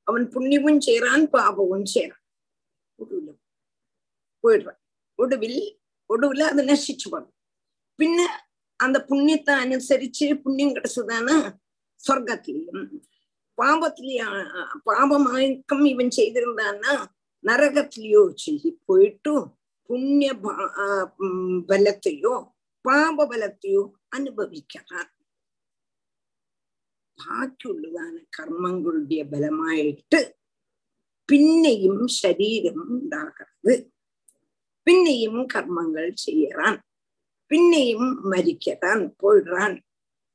அவன் புண்ணியமும் செய்யறான் பாபமும் செய்யறான் ஒடுவில் போயிடுறான். ஒடுவில் ஒடுவில் அது நசிச்சு போடும் பின்ன அந்த புண்ணியத்தை அனுசரிச்சு புண்ணியம் கிடைச்சதானா சொர்க்கத்திலையும். பாவத்திலேயே பாவமாயக்கம் இவன் செய்திருந்தான்னா நரகத்திலேயோ செய்தி போயிட்டு புண்ணிய பலத்தையோ பாப பலத்தையோ അനുഭവിക്കണം ബാക്കിയുള്ളതാണ് കർമ്മങ്ങളുടെ ബലമായിട്ട് പിന്നെയും ശരീരം ഉണ്ടാകരുത് പിന്നെയും കർമ്മങ്ങൾ ചെയ്യറാൻ പിന്നെയും മരിക്കറാൻ പോയിടാൻ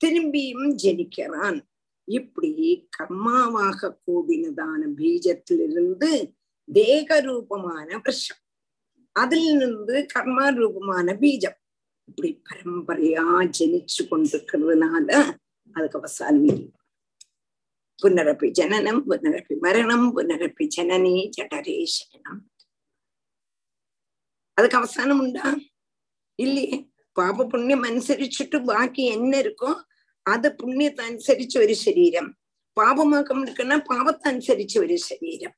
திரும்பியும் ஜனிக்கிறான் இப்படி கர்மாவாக கூடினதான பீஜத்திலிருந்து தேக ரூபமான விஷம் அதிலிருந்து கர்மா ரூபமான பீஜம் இப்படி பரம்பரையா ஜனிச்சு கொண்டிருக்கிறதுனால அதுக்கு அவசானம் இல்லை புனரப்பி ஜனனம் புனரப்பி மரணம் புனரப்பி ஜனனி ஜடரே சரணம் அதுக்கு அவசானம் உண்டா இல்லையே പാപ പുണ്യം അനുസരിച്ചിട്ട് ബാക്കി എന്നെ ഇരിക്കോ അത് പുണ്യത്തെ അനുസരിച്ച ഒരു ശരീരം പാപമാക്കം എടുക്കുന്ന പാപത്തെ അനുസരിച്ച ഒരു ശരീരം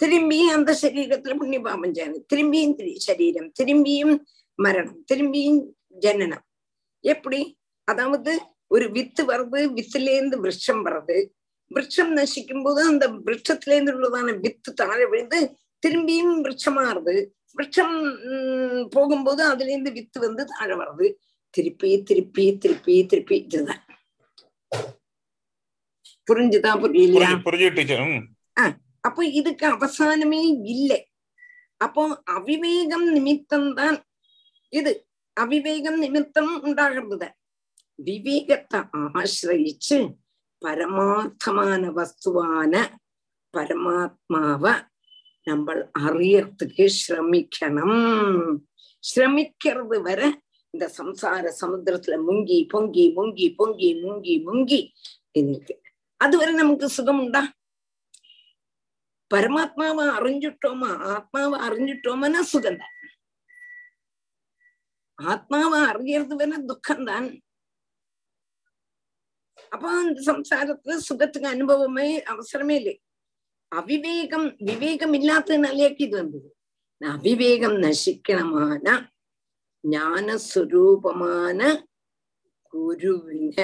திரும்பியும் அந்த சரீரத்துல புண்ணிய பாபம் செய்யணும். திரும்பியும் சரீரம் திரும்பியும் மரணம் திரும்பியும் ஜனனம். எப்படி? அதாவது ஒரு வித்து வருது வித்துல இருந்து விருட்சம் வருது விருட்சம் நசிக்கும் போது அந்த விருட்சத்துல இருந்து உள்ளதான வித்து தாழെ விழுந்து திரும்பியும் விருட்சமாறுது விருட்சம் போகும்போது அதுல இருந்து வித்து வந்து தாழെ வருது. திருப்பி திருப்பி திருப்பி திருப்பி இதுதான். புரிஞ்சுதா புரியலையா? புரிஞ்சுட்டு அப்போ இதுக்கு அவசானமே இல்லை. அப்போ அவிவேகம் நிமித்தம் தான் இது. அவிவேகம் நிமித்தம் உண்டாகிறது விவேகத்தை ஆசிரயிச்சு பரமார்த்தமான வஸ்துவான பரமாத்மாவை நம்ம அறியறதுக்கு சிரமிக்கணும். சிரமிக்கிறது வர இந்த சம்சார சமுத்திரத்துல முங்கி பொங்கி முங்கி பொங்கி முங்கி முங்கி இருக்கு அதுவரை நமக்கு சுகம் உண்டா பரமாத்மாவை அறிஞ்சிட்டோமா ஆத்மாவை அறிஞ்சிட்டோமான்னா சுகந்தான் ஆத்மாவை அறியறது வேணா துக்கம்தான் அப்போ அந்த சம்சாரத்துல சுகத்துக்கு அனுபவமே அவசரமே இல்லை அவிவேகம் விவேகம் இல்லாததுனாலேக்கு இது வந்தது அவிவேகம் நசிக்கணமான ஞானஸ்வரூபமான குருவின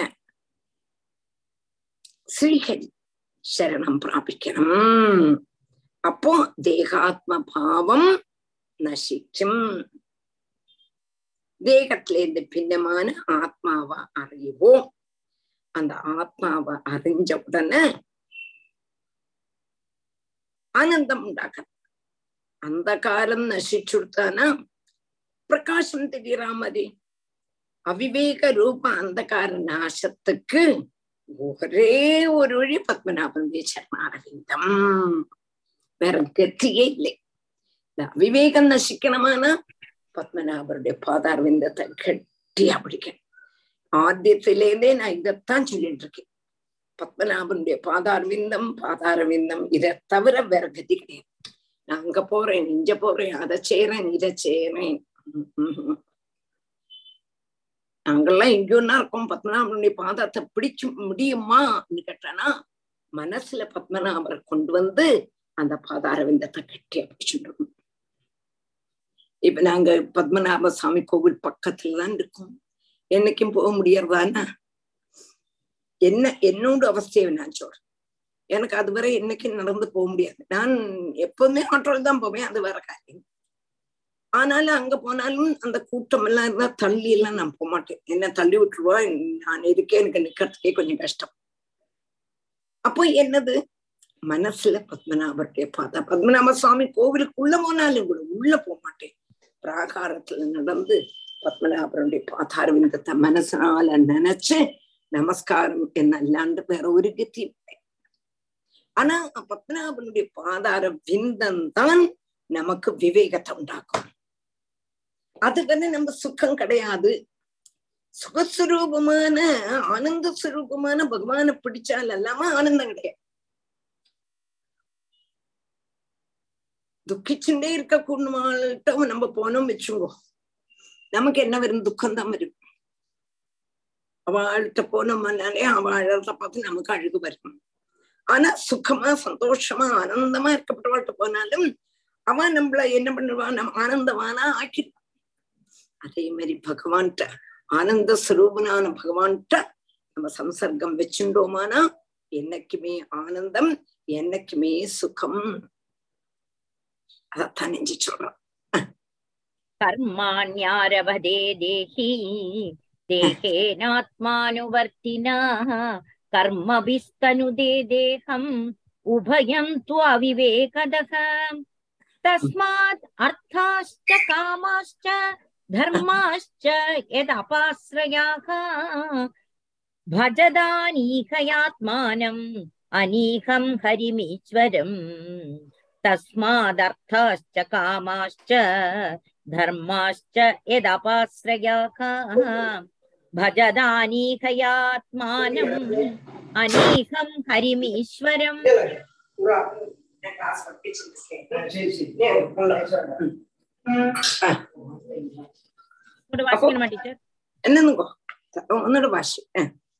ஸ்ரீஹரி சரணம் பிராபிக்கணும் அப்போ தேகாத்ம பாவம் நசிக்கும் தேகத்திலேருந்து பின்னமான ஆத்மாவை அறிவோம் அந்த ஆத்மாவை அறிஞ்ச உடனே ஆனந்தம் உண்டாக்க அந்த காலம் நசிச்சுடுத்தானா பிரகாசம் தெரியற மாதிரி அவிவேக ரூப அந்தகார நாசத்துக்கு ஒரே ஒரு வழி பத்மநாபனுடைய சரணாரவிந்தம் வேற கத்தியே இல்லை விவேகம் நசிக்கணுமானா பத்மநாபருடைய பாதாரவிந்தத்தை கட்டியா பிடிக்கணும் ஆத்தியத்திலேருந்தே நான் இதைத்தான் சொல்லிட்டு இருக்கேன் பத்மநாபனுடைய பாதார் விந்தம் பாதார விந்தம் இதை தவிர வேற கதி கிடையாது நான் அங்க போறேன் இங்க போறேன் அதை செய்யறேன் இதை செய்யறேன் நாங்கெல்லாம் எங்கேயோன்னா இருக்கோம் பத்மநாபனுடைய பாதத்தை பிடிச்சு முடியுமான்னு கேட்டானா மனசுல பத்மநாபரை கொண்டு வந்து அந்த பாதாரவிந்தத்தை கட்டியா பிடிச்சுட்டு இப்ப நாங்க பத்மநாப சுவாமி கோவில் பக்கத்துலதான் இருக்கோம். என்னைக்கும் போக முடியறதானா என்ன என்னோட அவஸ்தையை நான் சொல்றேன். எனக்கு அதுவரை என்னைக்கும் நடந்து போக முடியாது. நான் எப்பவுமே ஆட்டோல தான் போவேன் அது வேற காரியம். ஆனாலும் அங்க போனாலும் அந்த கூட்டம் எல்லாம் இருந்தா தள்ளி எல்லாம் நான் போக மாட்டேன். என்ன தள்ளி விட்டுருவா நான் இருக்கே எனக்கு நிக்கிறதுக்கே கொஞ்சம் கஷ்டம். அப்போ என்னது? மனசுல பத்மநாபருடைய பார்த்தா பத்மநாப சுவாமி கோவிலுக்குள்ள போனாலும் கூட உள்ள போக மாட்டேன் பிராகாரத்துல நடந்து பத்மநாபருடைய பாதாரவிந்தத்தை மனசனால நினைச்சு நமஸ்காரம் എന്നല്ലാണ്ട് വേറെ ഒരു ഗതിയും ஆனா பத்மநாபனுடைய பாதார விந்தம் தான் நமக்கு விவேகத்தை உண்டாக்கும் அது வந்து நம்ம சுகம் கிடையாது சுகஸ்வரூபமான ஆனந்த ஸ்வரூபமான பகவான பிடிச்சால் அல்லாம ஆனந்தம் கிடையாது துக்கிச்சுட்டே இருக்க கூடமாட்ட நம்ம போனோம் வச்சுங்கோ நமக்கு என்ன வரும் துக்கம் தான் வரும் அவள்கிட்ட போனோம்னாலே அவள்கிட்ட பார்த்து நமக்கு அழுகு வரும் ஆனா சுகமா சந்தோஷமா ஆனந்தமா இருக்கப்பட்டவாள்கிட்ட போனாலும் அவன் நம்மள என்ன பண்ணுவான் நம்ம ஆனந்தமானா ஆக்கிடுவான் அதே மாதிரி பகவான்கிட்ட ஆனந்த சுரூபனான பகவான்கிட்ட நம்ம சம்சர்க்கம் வச்சுட்டோமானா என்னைக்குமே ஆனந்தம் என்னைக்குமே சுகம் அதைத்தான் நெஞ்சு சொல்றோம் கர்மாண்யாரபதே தேஹி தேகேனாத்மானுவர்த்தினா கர்மபிஸ்தனுதே தேகம் உபயம் துவவிவேகதக தஸ்மாத் அர்த்தாஷ்ட காமாஷ்ட தர்மாஷ்ட எத் அபாஸ்ரயாக பஜதானீகயாத்மானம் அநீகம் ஹரிமீஸ்வரம் तस्मादर्थाश्च कामाश्च धर्माश्च यदपाश्रयाः भजदानीकयात्मानम् अनीहं हरिमीश्वरम्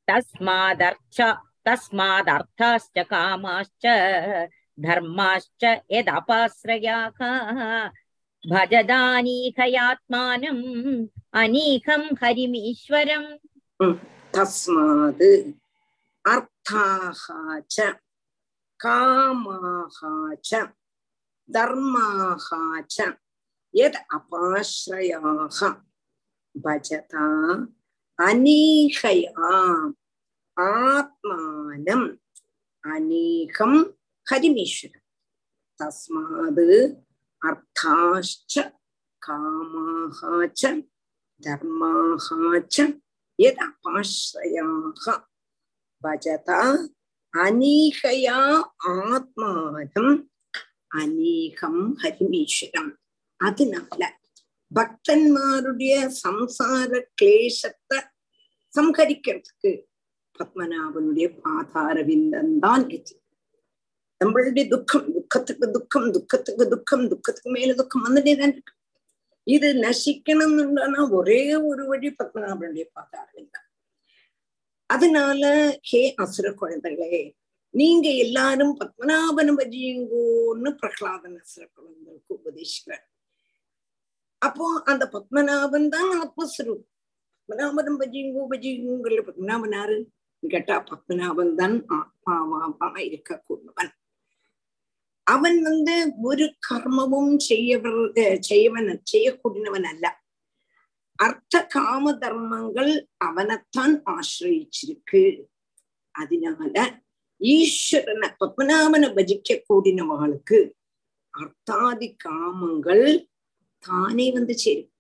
तस्मादर्थ तस्मादर्थाश्च कामाश्च धर्माश्च यदपाश्रयाः भजदानीहयात्मानम् अनीहम् हरिमीश्वरम् तस्मात् अर्थाः च कामाः च धर्माः च यद् अपाश्रयाः भजता अनीहया आत्मानम् अनेकम् கரிமீஸ்வரன் தஸ்மாது அர்த்தாச்ச காமாகாச்ச தர்மாகாச்ச யதாபாஸ்ரயாக பஜதா அநீகையா ஆத்மானம் அநீகம் ஹரிமீஸ்வரம் அதனால பக்தன்மாருடைய சம்சார கிளேசத்தை சம்ஹரிக்கிறதுக்கு பத்மநாபனுடைய பாதாரவிந்தன் தான் இது. நம்மளுடைய துக்கம் துக்கத்துக்கு துக்கம் துக்கத்துக்கு துக்கம் துக்கத்துக்கு மேல துக்கம் வந்துட்டே தான் இருக்கு. இது நசிக்கணும்னுன்னா ஒரே ஒரு வழி பத்மநாபனுடைய பாதார விந்தம் அதனால ஹே அசுர குழந்தைகளே நீங்க எல்லாரும் பத்மநாபன பஜியுங்கோன்னு பிரகலாதன் அசுர குழந்தைகளுக்கு உபதேசிக்கிறார். அப்போ அந்த பத்மநாபன் தான் ஆத்மஸ்வரூப் பத்மநாபனம் பஜியுங்கோ பஜிங்கோங்கிற பத்மநாபன் யாரு? கேட்டா பத்மநாபன் தான் ஆத்மாவா இருக்கக்கூடியவன். அவன் வந்து ஒரு கர்மமும் செய்யவர் செய்யவன் செய்யக்கூடியவன் அல்ல அர்த்த காம தர்மங்கள் அவனைத்தான் ஆசிரியிச்சிருக்கு அதனால ஈஸ்வரனை பத்மநாபனை பஜிக்க கூடினவர்களுக்கு அர்த்தாதி காமங்கள் தானே வந்து சேரும்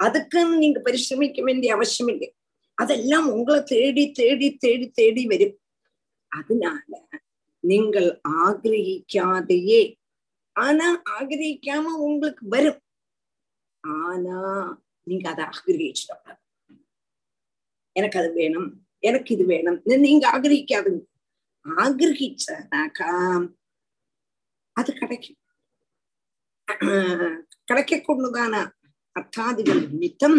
அதுக்குன்னு நீங்க பரிசிரமிக்க வேண்டிய அவசியம் இல்லை அதெல்லாம் உங்களை தேடி தேடி தேடி தேடி வரும் அதனால நீங்கள் ஆகிரகிக்காதையே ஆனா ஆகிரகிக்காம உங்களுக்கு வரும். ஆனா நீங்க அதை ஆகிரகிச்சிடக்கூடாது எனக்கு அது வேணும் எனக்கு இது வேணும். நீங்க ஆகிரகிக்காதுங்க ஆகிரகிச்சாக்கா அது கிடைக்கும். கிடைக்கக்கூடியதான அர்த்தாதிகள் நிமித்தம்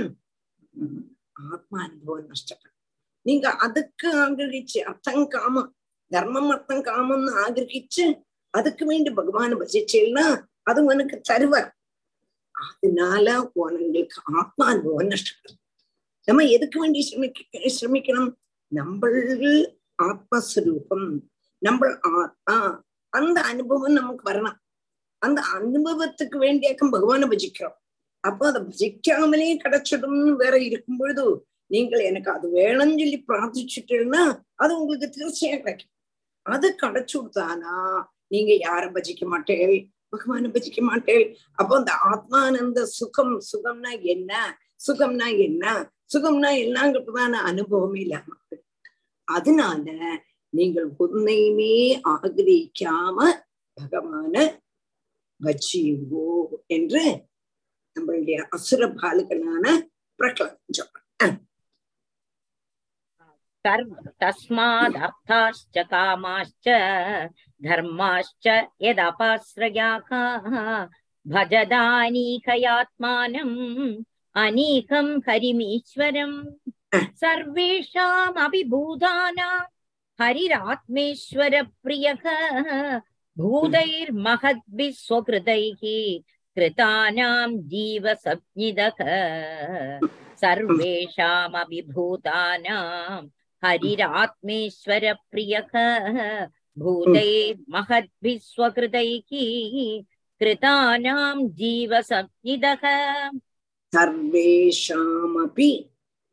ஆத்மா அனுபவம் நஷ்டப்படும். நீங்க அதுக்கு ஆகிரகிச்சு அர்த்தம் காமம் தர்மம் அர்த்தம் காமம்னு ஆகிரகிச்சு அதுக்கு வேண்டி பகவான் பஜிச்சேன்னா அது உனக்கு தருவார். அதனால உனங்களுக்கு ஆத்மா அனுபவம் நஷ்டப்படும் நம்ம எதுக்கு வேண்டி சிரமிக்க சிரமிக்கணும்? நம்ம ஆத்மஸ்வரூபம் நம்ம ஆத்மா அந்த அனுபவம் நமக்கு வரணும். அந்த அனுபவத்துக்கு வேண்டியாக்கம் பகவான பஜிக்கிறோம். அப்போ அதை பஜிக்காமலே கிடைச்சிடும்னு வேற இருக்கும் பொழுது நீங்கள் எனக்கு அது வேணும்னு சொல்லி பிரார்த்திச்சுட்டீங்கன்னா அது உங்களுக்கு தீர்ச்சியா கிடைக்கும். அது கிடைச்சு கொடுத்தானா நீங்க யார பஜிக்க மாட்டேள் பகவான பஜிக்க மாட்டேள் அப்போ அந்த ஆத்மானந்த சுகம் சுகம்னா என்ன? சுகம்னா என்ன? சுகம்னா என்னங்கிறதுதான அனுபவமே இல்லாம அதனால நீங்கள் ஒன்னையுமே ஆகிரிக்காம பகவான வச்சியுங்கோ என்று நம்மளுடைய அசுர பாலுகளான பிரகலம் சொல்றேன் तस्मादर्थाश्च कामाश्च, धर्माश्च यदपाश्रयाः। भजदानीकयात्मानम्, अनीकं हरिमीश्वरम्। सर्वेषामपि भूतानां हरिरात्मेश्वरप्रियः। भूतैर्महद्भिः स्वकृतैः, कृतानां जीवसप्निदः सर्वेषामपि भूतानां हरिरात्मेश्वर प्रियः भूतैर्महद्भिः स्वकृतैः कृतानां सर्वेषामपि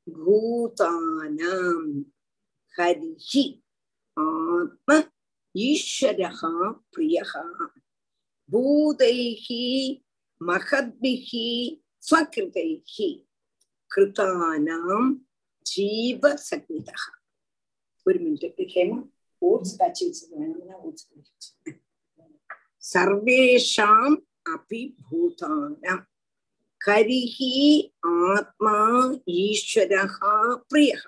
भूतानां हरिः आत्म ईश्वरः प्रियः। भूतैः महद्भिः स्वकृतैः कृतानां ഒരു മിനിറ്റ് ഹേമ ഓട്സ് കാച്ചി വെച്ചത് വേണമെന്നാ ഓട്സ് കാച്ചി സർവേഷാം അപി ഭൂതാനം ഹരിഹി ആത്മാ ഈശ്വരഃ പ്രിയഃ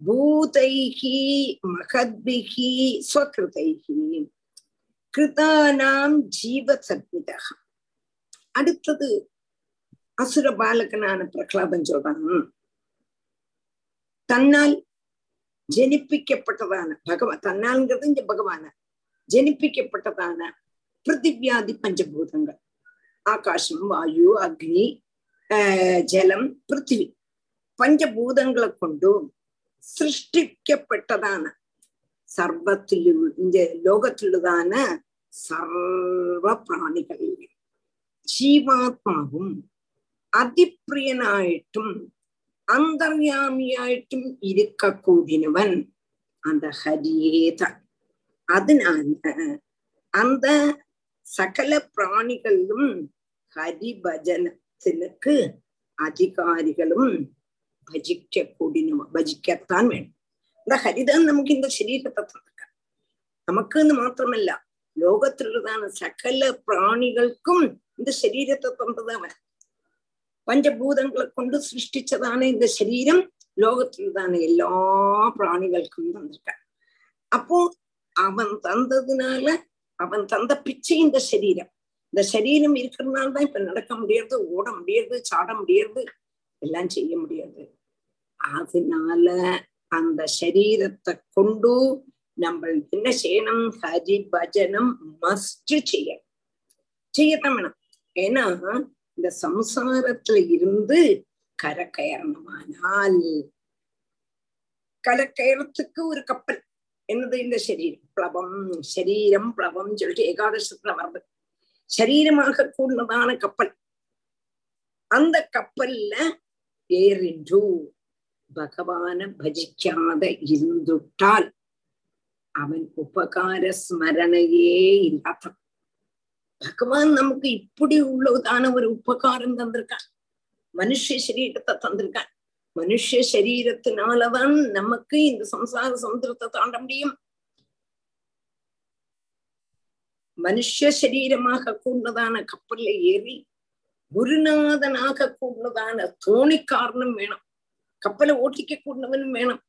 ഭൂതൈः മഹദ്ഭിः സ്വകൃതൈः கிருதானாம் ஜீவசத்மிதः அடுத்தது அசுர பாலகனான பிரகலாதன் சொல்றான் தன்னால் ജനിപ്പിക്കപ്പെട്ടതാണ് ഭഗവാൻ തന്നാൽങ്കത് ഭഗവാന് ജനിപ്പിക്കപ്പെട്ടതാണ് പൃഥിവ്യാദി പഞ്ചഭൂതങ്ങൾ ആകാശം വായു അഗ്നി ജലം പൃഥ്വി പഞ്ചഭൂതങ്ങളെ കൊണ്ടും സൃഷ്ടിക്കപ്പെട്ടതാണ് സർവത്തിലുള്ള ലോകത്തിലുള്ളതാണ് സർവ പ്രാണികളിൽ ജീവാത്മാവും അതിപ്രിയനായിട്ടും അന്തർയാമിയായിട്ടും ഇരിക്കൂടിനവൻ அந்த ஹரியேதான் அதனால அந்த சகல பிராணிகளும் ஹரிபஜனத்தினுக்கு அதிகாரிகளும் ഭജിക്ക കൂടിനും ഭജിക്കത്താൻ വേണം இந்த ஹரிதான் நமக்கு இந்த சரீரத்தை தந்திருக்க நமக்குன்னு மாத்திரமல்ல லோகத்திலுள்ளதான சகல பிராணிகளுக்கும் இந்த சரீரத்தை தந்ததவன் பஞ்சபூதங்களை கொண்டு சிருஷ்டிச்சதான இந்த சரீரம் லோகத்திலுள்ளதான எல்லா பிராணிகளுக்கும் தந்திருக்கான் அப்போ அவன் தந்ததுனால அவன் தந்த பிச்சை இந்த சரீரம். இந்த சரீரம் இருக்கிறதுனால தான் இப்ப நடக்க முடியாது ஓட முடியாது சாட முடியாது எல்லாம் செய்ய முடியாது. அதனால அந்த சரீரத்தை கொண்டு நம்ம என்ன செய்யணும்? ஹரி பஜனம் மஸ்ட் செய்யணும். செய்யத்தான் வேணும். ஏன்னா இந்த சம்சாரத்துல இருந்து கரை கயறணுமானால் கலக்கயறத்துக்கு ஒரு கப்பல். என்னது இந்த சரீரம்? பிளவம் சரீரம் பிளவம் சொல்லிட்டு ஏகாதசத்துல வருது சரீரமாக கூடதான கப்பல். அந்த கப்பல்ல ஏறிண்டு பகவான பஜிக்காத இருந்துட்டால் அவன் உபகார ஸ்மரணையே இல்லாத பகவான் நமக்கு இப்படி உள்ளதான ஒரு உபகாரம் தந்திருக்கான் மனுஷ சரீரத்தை தந்திருக்கான் மனுஷ சரீரத்தினாலதான் நமக்கு இந்த சம்சார சமுதிரத்தை தாண்ட முடியும். மனுஷ சரீரமாக கூடதான கப்பல்ல ஏறி குருநாதனாக கூடதான தோணிக்காரனும் வேணும். கப்பலை ஓட்டிக்க கூடவனும் வேணும்.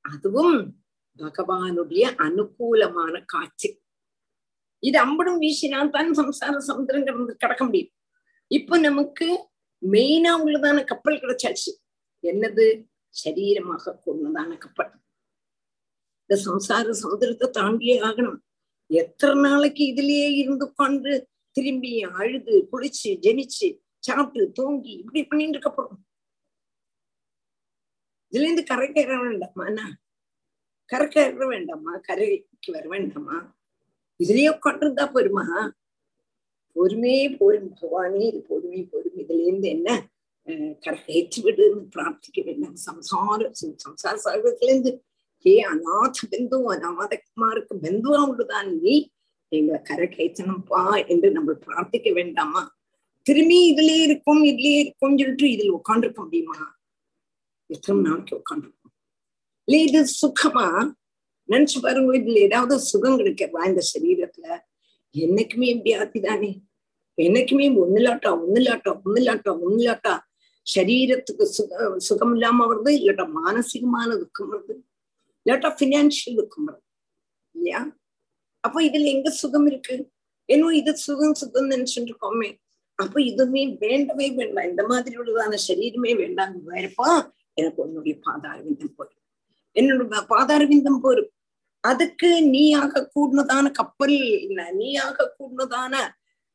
அதுவும் பகவானுடைய அனுகூலமான காட்சி. இது அம்படும் வீசினால் தான் சம்சார சமுத்திரம் கடந்து கடக்க முடியும். இப்ப நமக்கு மெயினா உள்ளதான கப்பல் கிடைச்சாச்சு. என்னது? சரீரமாக கூடதான கப்பல். இந்த சம்சார சமுதிரத்தை தாண்டியே ஆகணும். எத்தனை நாளைக்கு இதுலயே இருந்து கொண்டு திரும்பி அழுது குளிச்சு ஜெனிச்சு சாப்பிட்டு தூங்கி இப்படி பண்ணிட்டு இருக்க போறோம். இதுல இருந்து கரை கயற வேண்டாமா? என்ன? கரை வேண்டாமா? கரைக்கு வர வேண்டாமா? இதுலயே உட்காந்துருந்தா போருமா? பொறுமையே போரும் பகவானே இது பொறுமை பொறுமை. இதுல இருந்து என்ன கரை கயற்றி விடுன்னு பிரார்த்திக்க வேண்டாம். சம்சார சம்சார சாகத்துல இருந்து ஏ அநாத பிந்து அநாதகுமாருக்கு பிந்துவா உண்டுதான் நீ. எங்களை கரை என்று நம்ம பிரார்த்திக்க வேண்டாமா? திரும்பி இதுலயே இருக்கும் இதுலயே இருக்கும் சொல்லிட்டு இதுல உட்காந்துருக்க முடியுமா? எத்தனை நாளைக்கு உட்காந்துருக்கும் இல்ல இது சுகமா? நினைச்சு பாருங்க இதுல ஏதாவது சுகம் கிடைக்கிறதா இந்த சரீரத்துல என்னைக்குமே வியாதி தானே என்னைக்குமே ஒண்ணுலாட்டா ஒண்ணுலாட்டா ஒண்ணுலாட்டா ஒண்ணுலாட்டா சரீரத்துக்கு சுக சுகம் இல்லாம வருது இல்லாட்டா மானசிகமான துக்கம் வருது இல்லாட்டா பினான்சியல் துக்கம் வருது இல்லையா? அப்ப இதுல எங்க சுகம் இருக்கு? ஏன்னோ இது சுகம் சுகம் நினைச்சுட்டு இருக்கோமே. அப்ப இதுவுமே வேண்டவே வேண்டாம். இந்த மாதிரி உள்ளதான சரீரமே வேண்டாம். வேறப்பா எனக்கு உன்னுடைய பாதாரவிந்தம் போரும் என்னோட பாதாரவிந்தம் போரும் அதுக்கு நீயாக கூடதான கப்பல் நீயாக கூடதான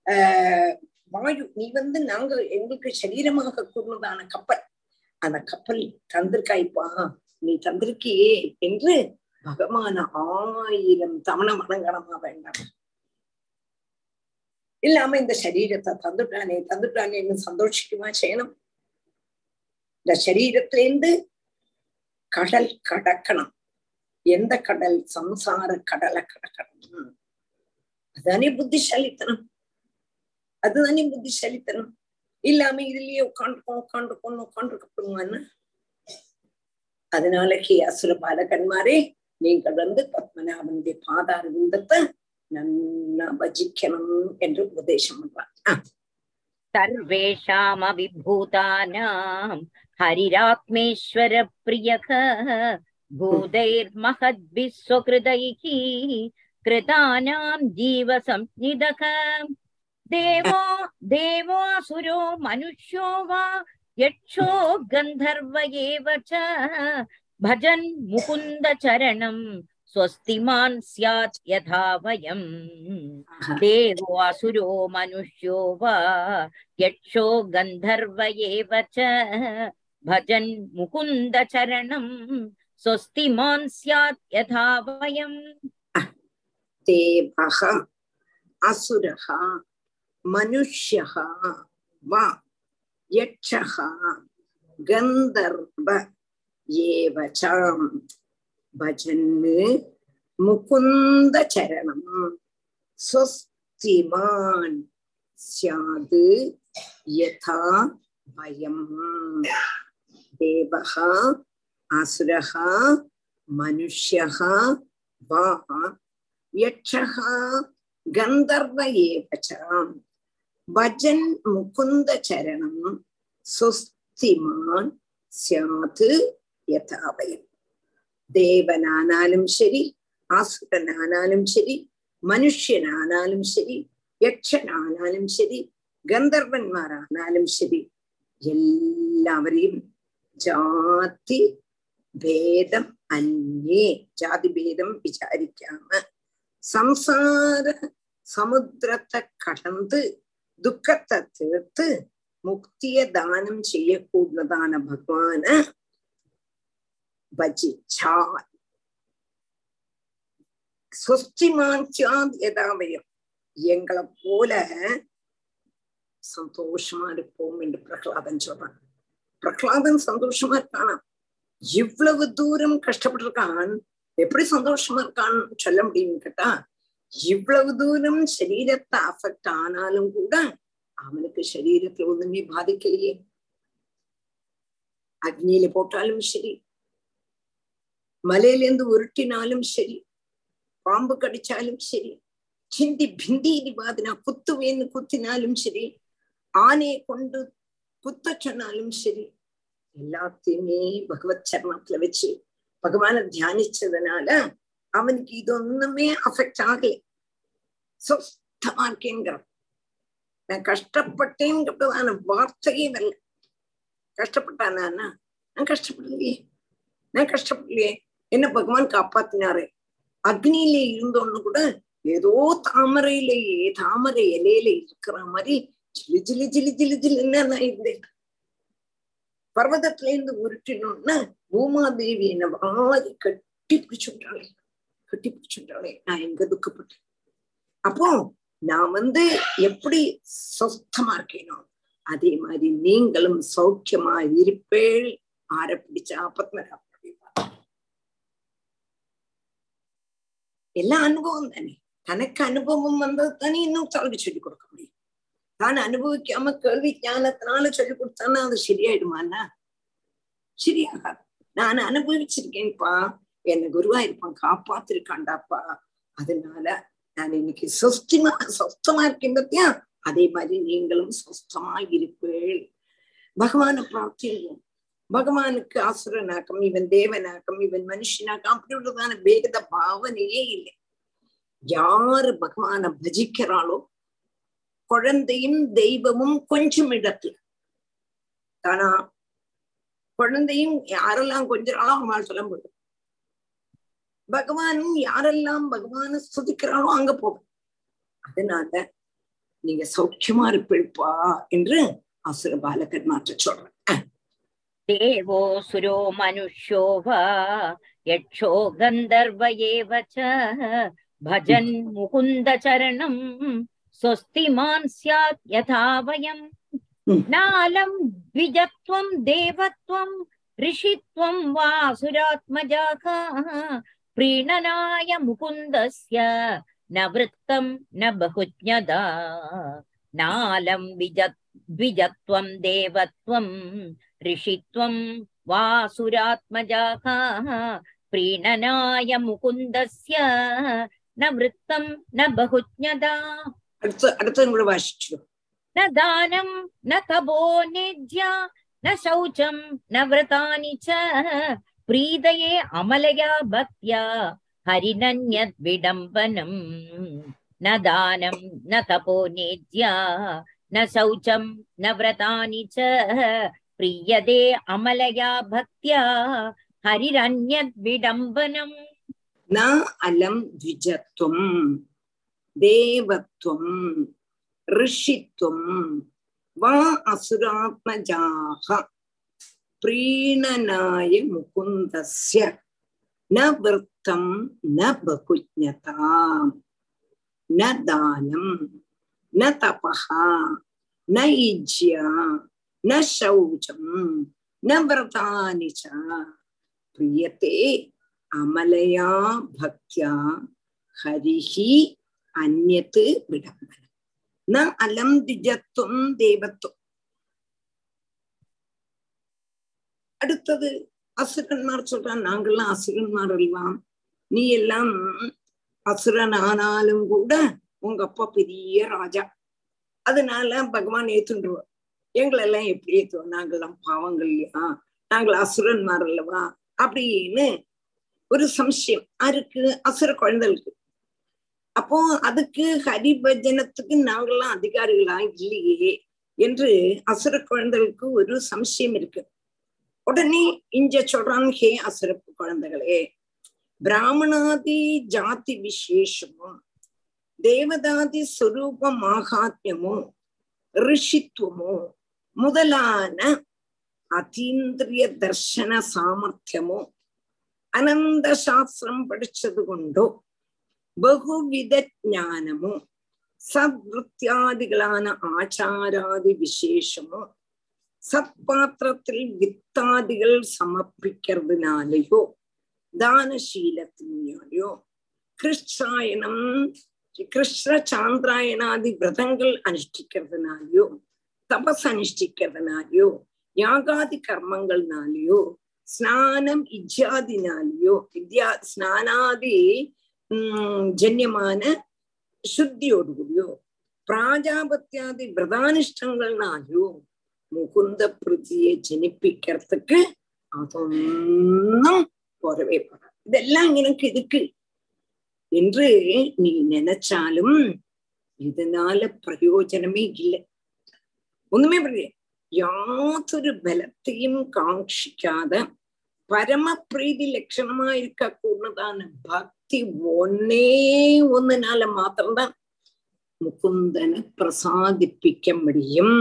ஆஹ் வாயு. நீ வந்து நாங்க எங்களுக்கு சரீரமாக கூடதான கப்பல். அந்த கப்பல் தந்திருக்காய்ப்பா. நீ தந்திருக்கியே என்று பகவான ஆயிரம் தவணை வணங்கணுமா வேண்டாம். இல்லாம இந்த சரீரத்தை தந்துட்டானே தந்துட்டானேன்னு சந்தோஷிக்குமா செய்யணும் இந்த சரீரத்திலேருந்து கடல் கடக்கணும். எந்த கடல்? சம்சார கடலை கடக்கணும். அதானே புத்திசாலித்தனம். அதுதானே புத்திசாலித்தனம். இல்லாம இதுலயே உட்காந்துருக்கோம் உட்காந்துருக்கோம் உட்காந்துருக்கப்படுமான்னு அதனால ஹே அசுர பாலகன்மாரே நீங்கள் வந்து பத்மநாபனுடைய பாதார விந்தத்தை நல்லா பஜிக்கணும் என்று உபதேசம் பண்றார். சர்வேஷாம விபூதானாம் ஹரிராத்மேஸ்வர भूतैर्महद्भिः स्वकृतैः कृतानां जीवसंज्ञिदः देवो देवासुरो मनुष्यो वा यक्षो गन्धर्व एव च भजन् मुकुन्दचरणं स्वस्तिमान् स्यात् यथा वयम् देवो असुरो मनुष्यो वा यक्षो गन्धर्व एव च भजन् स्वस्ति माँ स्यात् यथा वयम्। देवः असुरः, मनुष्यः वा यक्षः, गन्धर्व एव च भजन् स्वस्तिमान् यथा वयम्। देवः அசுரகா மனுஷ்யகா வா யக்ஷகா கந்தர்வ ஏவச்சாம் பஜன் முகுந்த சரணம் சுஸ்திமான் சாது யதாவயம் தேவனானாலும் சரி ஆசுரனானாலும் சரி மனுஷனானாலும் சரி யக்ஷனானாலும் சரி கந்தர்வன்மாரானாலும் சரி எல்லாவரையும் ஜாதி ഭേദം അന്യേ ജാതിഭേദം വിചാരിക്കാമ സംസാര സമുദ്രത്തെ കടന്ന് ദുഃഖത്തെ തീർത്ത് മുക്തിയെ ദാനം ചെയ്യക്കൂടുന്നതാണ് ഭഗവാന് ഭജിച്ചാൽ സ്വസ്തിമാച്ചാത് യഥാമയം எங்களை போல சந்தோஷமா இருப்போம் என்று பிரகலாதன் சொல்றான் பிரகலாதன் சந்தோஷமா இருக்கானா இவ்வளவு தூரம் கஷ்டப்பட்டிருக்கான் எப்படி சந்தோஷமா இருக்கான்னு சொல்ல முடியும்னு கேட்டா இவ்வளவு தூரம் சரீரத்தை அஃபெக்ட் ஆனாலும் கூட அவனுக்கு சரீரத்துல ஒண்ணுமே பாதிக்கலையே. அக்னியில போட்டாலும் சரி மலையிலேருந்து உருட்டினாலும் சரி பாம்பு கடிச்சாலும் சரி சிந்தி பிந்தி பாதினா குத்துவேன்னு குத்தினாலும் சரி ஆனையை கொண்டு குத்த சொன்னாலும் சரி எல்லாத்தையுமே பகவத் சரணத்துல வச்சு பகவான தியானிச்சதுனால அவனுக்கு இது ஒண்ணுமே அஃபெக்ட் ஆகல. சுத்தமா இருக்கேங்கிறான் நான் கஷ்டப்பட்டேங்கிறதான வார்த்தையே வரல. கஷ்டப்பட்டானா நான் கஷ்டப்படலையே. நான் கஷ்டப்படலையே. என்ன பகவான் காப்பாத்தினாரு? அக்னியில இருந்தோன்னு கூட ஏதோ தாமரையிலேயே தாமரை இலையில இருக்கிற மாதிரி ஜிலு ஜிலு ஜிலு ஜிலு ஜிலுன்னு நான் இருந்தேன். பர்வதத்துல இருந்து உருட்டினோம்னா பூமாதேவி என்ன வாரி கட்டி பிடிச்சுட்டாளே கட்டி பிடிச்சுட்டாளே. நான் எங்க துக்கப்பட்டேன்? அப்போ நான் வந்து எப்படி சொஸ்தமா இருக்கேனோ அதே மாதிரி நீங்களும் சௌக்கியமா இருப்பேள். ஆர பிடிச்சா பத்மநாப எல்லா அனுபவம் தானே? தனக்கு அனுபவம் வந்தது தானே இன்னும் தவறு சொல்லி கொடுக்க முடியும். தான் அனுபவிக்காம கேள்வி ஞானத்தினால சொல்லி கொடுத்தானா அது சரியாயிடுமாண்ணா? சரியாகாது நான் அனுபவிச்சிருக்கேன்ப்பா. என்ன குருவா இருப்பான் காப்பாத்திருக்காண்டாப்பா. அதனால நான் இன்னைக்கு சொஸ்திமா சொஸ்தமா இருக்கேன் பத்தியா? அதே மாதிரி நீங்களும் சொஸ்தமா இருப்பேள். பகவான பிரார்த்தியும் பகவானுக்கு அசுரனாக்கம் இவன் தேவனாக்கம் இவன் மனுஷனாக்கம் அப்படி உள்ளதான பேகத பாவனையே இல்லை. யாரு பகவான பஜிக்கிறாளோ குழந்தையும் தெய்வமும் கொஞ்சம் இடத்துல. ஆனா குழந்தையும் யாரெல்லாம் கொஞ்சாலும் அவங்களால சொல்ல முடியும் பகவானும் யாரெல்லாம் பகவான ஸ்துதிக்கிறாளோ அங்க போகும் அதனால நீங்க சௌக்கியமா இருப்பிழ்ப்பா என்று அசுர பாலகர் மாற்ற சொல்றேன் தேவோ சுரோ மனுஷோவா யட்சோ கந்தர்வ ஏவச்ச பஜன் முகுந்த சரணம் मुकुन्दचरणम् स्वस्तिमान् स्यात् यथा वयम् नालं द्विजत्वं देवत्वं ऋषित्वं वासुरात्मजाः। प्रीणनाय मुकुन्दस्य न वृत्तं न बहुज्ञदा। नालं विज द्विजत्वं देवत्वं ऋषित्वं वासुरात्मजाः। प्रीणनाय मुकुन्दस्य न वृत्तं न बहुज्ञदा। അടുത്ത അടുത്തതും കൂടെ വാശിച്ചു न दानं न तपो नेज्या न शौचं न व्रतानि च प्रीदये अमलया भक्त्या हरिनन्यद्विडम्बनम् न दानं न तपो नेज्या न शौचं न व्रतानि च प्रीयते अमलया भक्त्या हरिरन्यद्विडम्बनम् ന അലം ദ്വിജത്വം தேவத்வம் ரிஷித்வம் வா அசுராத்மஜாக பிரீணனாய முகுந்தஸ்ய ந விரத்தம் ந பகுஜதாம் ந தானம் ந தபா ந இஜ்யா ந சௌச்சம் ந விரதானி ச பிரியத்தே அமலையா பக்தியா ஹரிஹி അന്യത്ത് വിടംബനം ന അലം ദ്വിജത്വം ദേവത്വം அடுத்தது அசுரன்மார் சொல்றான் நாங்கள்லாம் அசுரன்மார் அல்வாம் நீ எல்லாம் அசுரன் ஆனாலும் கூட உங்க அப்பா பெரிய ராஜா அதனால பகவான் ஏத்துண்டுருவார் எங்களெல்லாம் எப்படி ஏத்துவோம் நாங்கெல்லாம் பாவங்கள் இல்லையா நாங்கள் அசுரன்மார் அல்லவா அப்படின்னு ஒரு சம்சயம் யாருக்கு அசுர குழந்தைகளுக்கு அப்போ அதுக்கு ஹரிபஜனத்துக்கு நாங்கெல்லாம் அதிகாரிகளா இல்லையே என்று அசுர குழந்தைகளுக்கு ஒரு சம்சயம் இருக்கு. உடனே இஞ்ச சொல்றான் ஹே அசுரப்பு குழந்தைகளே பிராமணாதி ஜாதி விசேஷமும் தேவதாதி ஸ்வரூப மாகாத்மியமும் ரிஷித்துவமோ முதலான அதீந்திரிய தர்சன சாமர்த்தியமோ அனந்த சாஸ்திரம் படிச்சது கொண்டோ பகுவித ஞானமோ சத்வத்தியாதிகளான ஆச்சாராதி விசேஷமோ சத்பாத்திரத்தில் வித்தாதிகள் சமர்ப்பிக்கிறதுனாலயோ தானசீலத்தினாலேயோ கிருஷ்ணாயனம் கிருஷ்ண சாந்திராயணாதி விரதங்கள் அனுஷ்டிக்கிறதுனாலயோ தபஸ் அனுஷ்டிக்கிறதுனாலயோ யாகாதி கர்மங்கள்னாலயோ ஸ்நானம் இஜ்ஜாதினாலேயோ வித்யா ஸ்நானாதி உம் ஜன்யமான சுத்தியோடு கூடியோ പ്രാജാപത്യാദി വ്രതാനിഷ്ടങ്ങളിലായോ മുകുന്ദ പൃഥ്വിയെ ജനിപ്പിക്കർത്തക്ക് അതൊന്നും പോരവേ പോരാ ഇതെല്ലാം ഇങ്ങനെ കിടുക്ക്. என்று நீ நினைச்சாலும் இதனால பிரயோஜனமே இல்லை ஒண்ணுமே பண்ணல யாதொரு பலத்தையும் காட்சிக்காத பரம பிரீதி லட்சணமா இருக்க கூடதான பக்தி ஒன்னே ஒன்னினால மாத்திரம்தான் முகுந்தனை பிரசாதிப்பிக்க முடியும்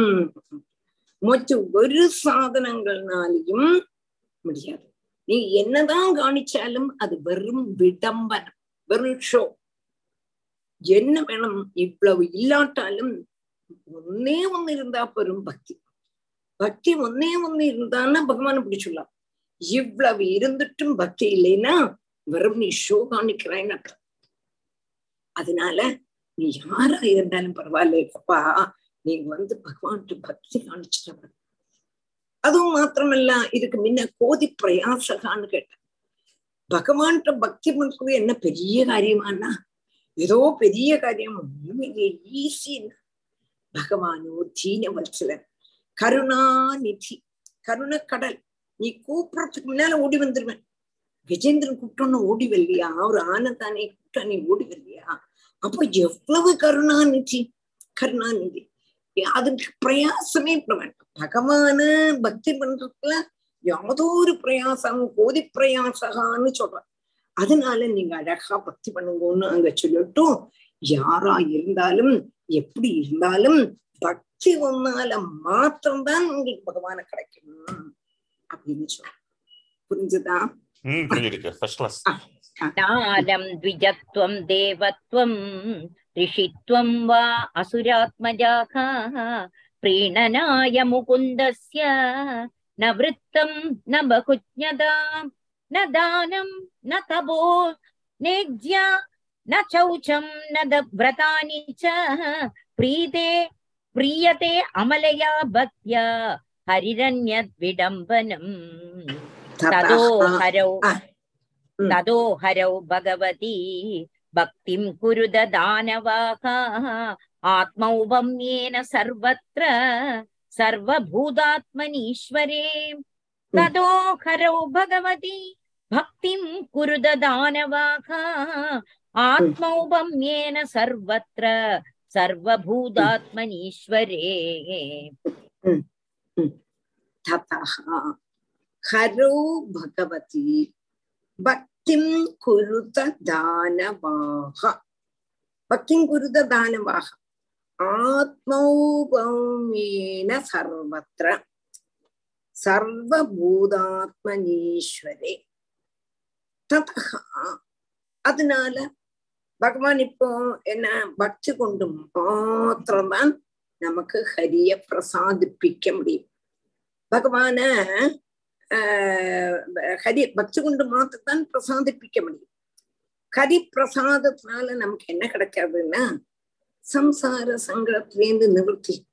மற்ற ஒரு சாதனங்கள்னாலையும் முடியாது நீ என்னதான் காணிச்சாலும் அது வெறும் விடம்பனம் வெறும் ஷோ என்ன வேணும் இவ்வளவு இல்லாட்டாலும் ஒன்னே ஒன்னு இருந்தா பெரும் பக்தி பக்தி ஒன்னே ஒன்னு இருந்தான்னா பகவான பிடிச்சுடலாம் இவ்வளவு இருந்துட்டும் பக்தி இல்லைன்னா வெறும் நீ ஷோ அதனால நீ யாரா இருந்தாலும் பரவாயில்லைப்பா நீங்க வந்து பகவான்கிட்ட பக்தி காணிச்சிட்டவன் அதுவும் மாத்திரமல்ல இதுக்கு முன்ன கோதி பிரயாசகான்னு கேட்டேன். பகவான்கிட்ட பக்தி பண்றது என்ன பெரிய காரியமானா ஏதோ பெரிய காரியம் ஈஸி பகவானோ தீன வல்சலன் கருணாநிதி கருணக்கடல். நீ கூப்பிடறதுக்கு முன்னால ஓடி வந்துருவேன். கஜேந்திரன் கூப்பிட்டோன்னு ஓடி வரலையா? ஒரு ஆனந்தானே கூப்பிட்டா நீ ஓடி வரலையா? அப்ப எவ்வளவு கருணாநிதி? கருணாநிதி. அதுக்கு பிரயாசமே பண்ண வேண்டாம். பகவான பக்தி பண்றதுல யாதோ ஒரு பிரயாசம் கோதி பிரயாசகான்னு சொல்றான் அதனால நீங்க அழகா பக்தி பண்ணுங்கன்னு அங்க சொல்லட்டும். யாரா இருந்தாலும் எப்படி இருந்தாலும் பக்தி ஒன்னால மாத்திரம்தான் உங்களுக்கு பகவான கிடைக்கும் अभिनिषो पुञ्जता फस्ट् वा असुरात्मजाः प्रीणनाय मुकुन्दस्य न वृत्तं न बहुज्ञतां न दानं न तपो नेज्या न शौचं न व्रतानि च प्रीते प्रीयते अमलया भक्त्या हरिरन्यद्विडम्बनम् ततो हरौ Ah. Mm. ततो हरौ भगवती भक्तिं कुरुद दानवाः आत्मौपम्येन सर्वत्र सर्वभूतात्मनीश्वरे ततो हरौ भगवती भक्तिं कुरुद दानवाः आत्मौपम्येन सर्वत्र सर्वभूतात्मनीश्वरे ததா கரு பகவதி பக்திம் குருத தானவாக பக்திம் குருத தானவாக ஆத்மௌபௌமியேன சர்வத்திர சர்வபூதாத்மனீஸ்வரே ததா அதனால பகவான் இப்போ என்ன பக்தி கொண்டு மாத்திரம்தான் நமக்கு ஹரிய பிரசாதிப்பிக்க முடியும். பகவான ஆஹ் ஹரி பக்தி கொண்டு மாத்தத்தான் பிரசாதிப்பிக்க முடியும். ஹரி பிரசாதத்தினால நமக்கு என்ன கிடைக்காதுன்னா சம்சார சங்கடத்திலேருந்து நிவர்த்தி.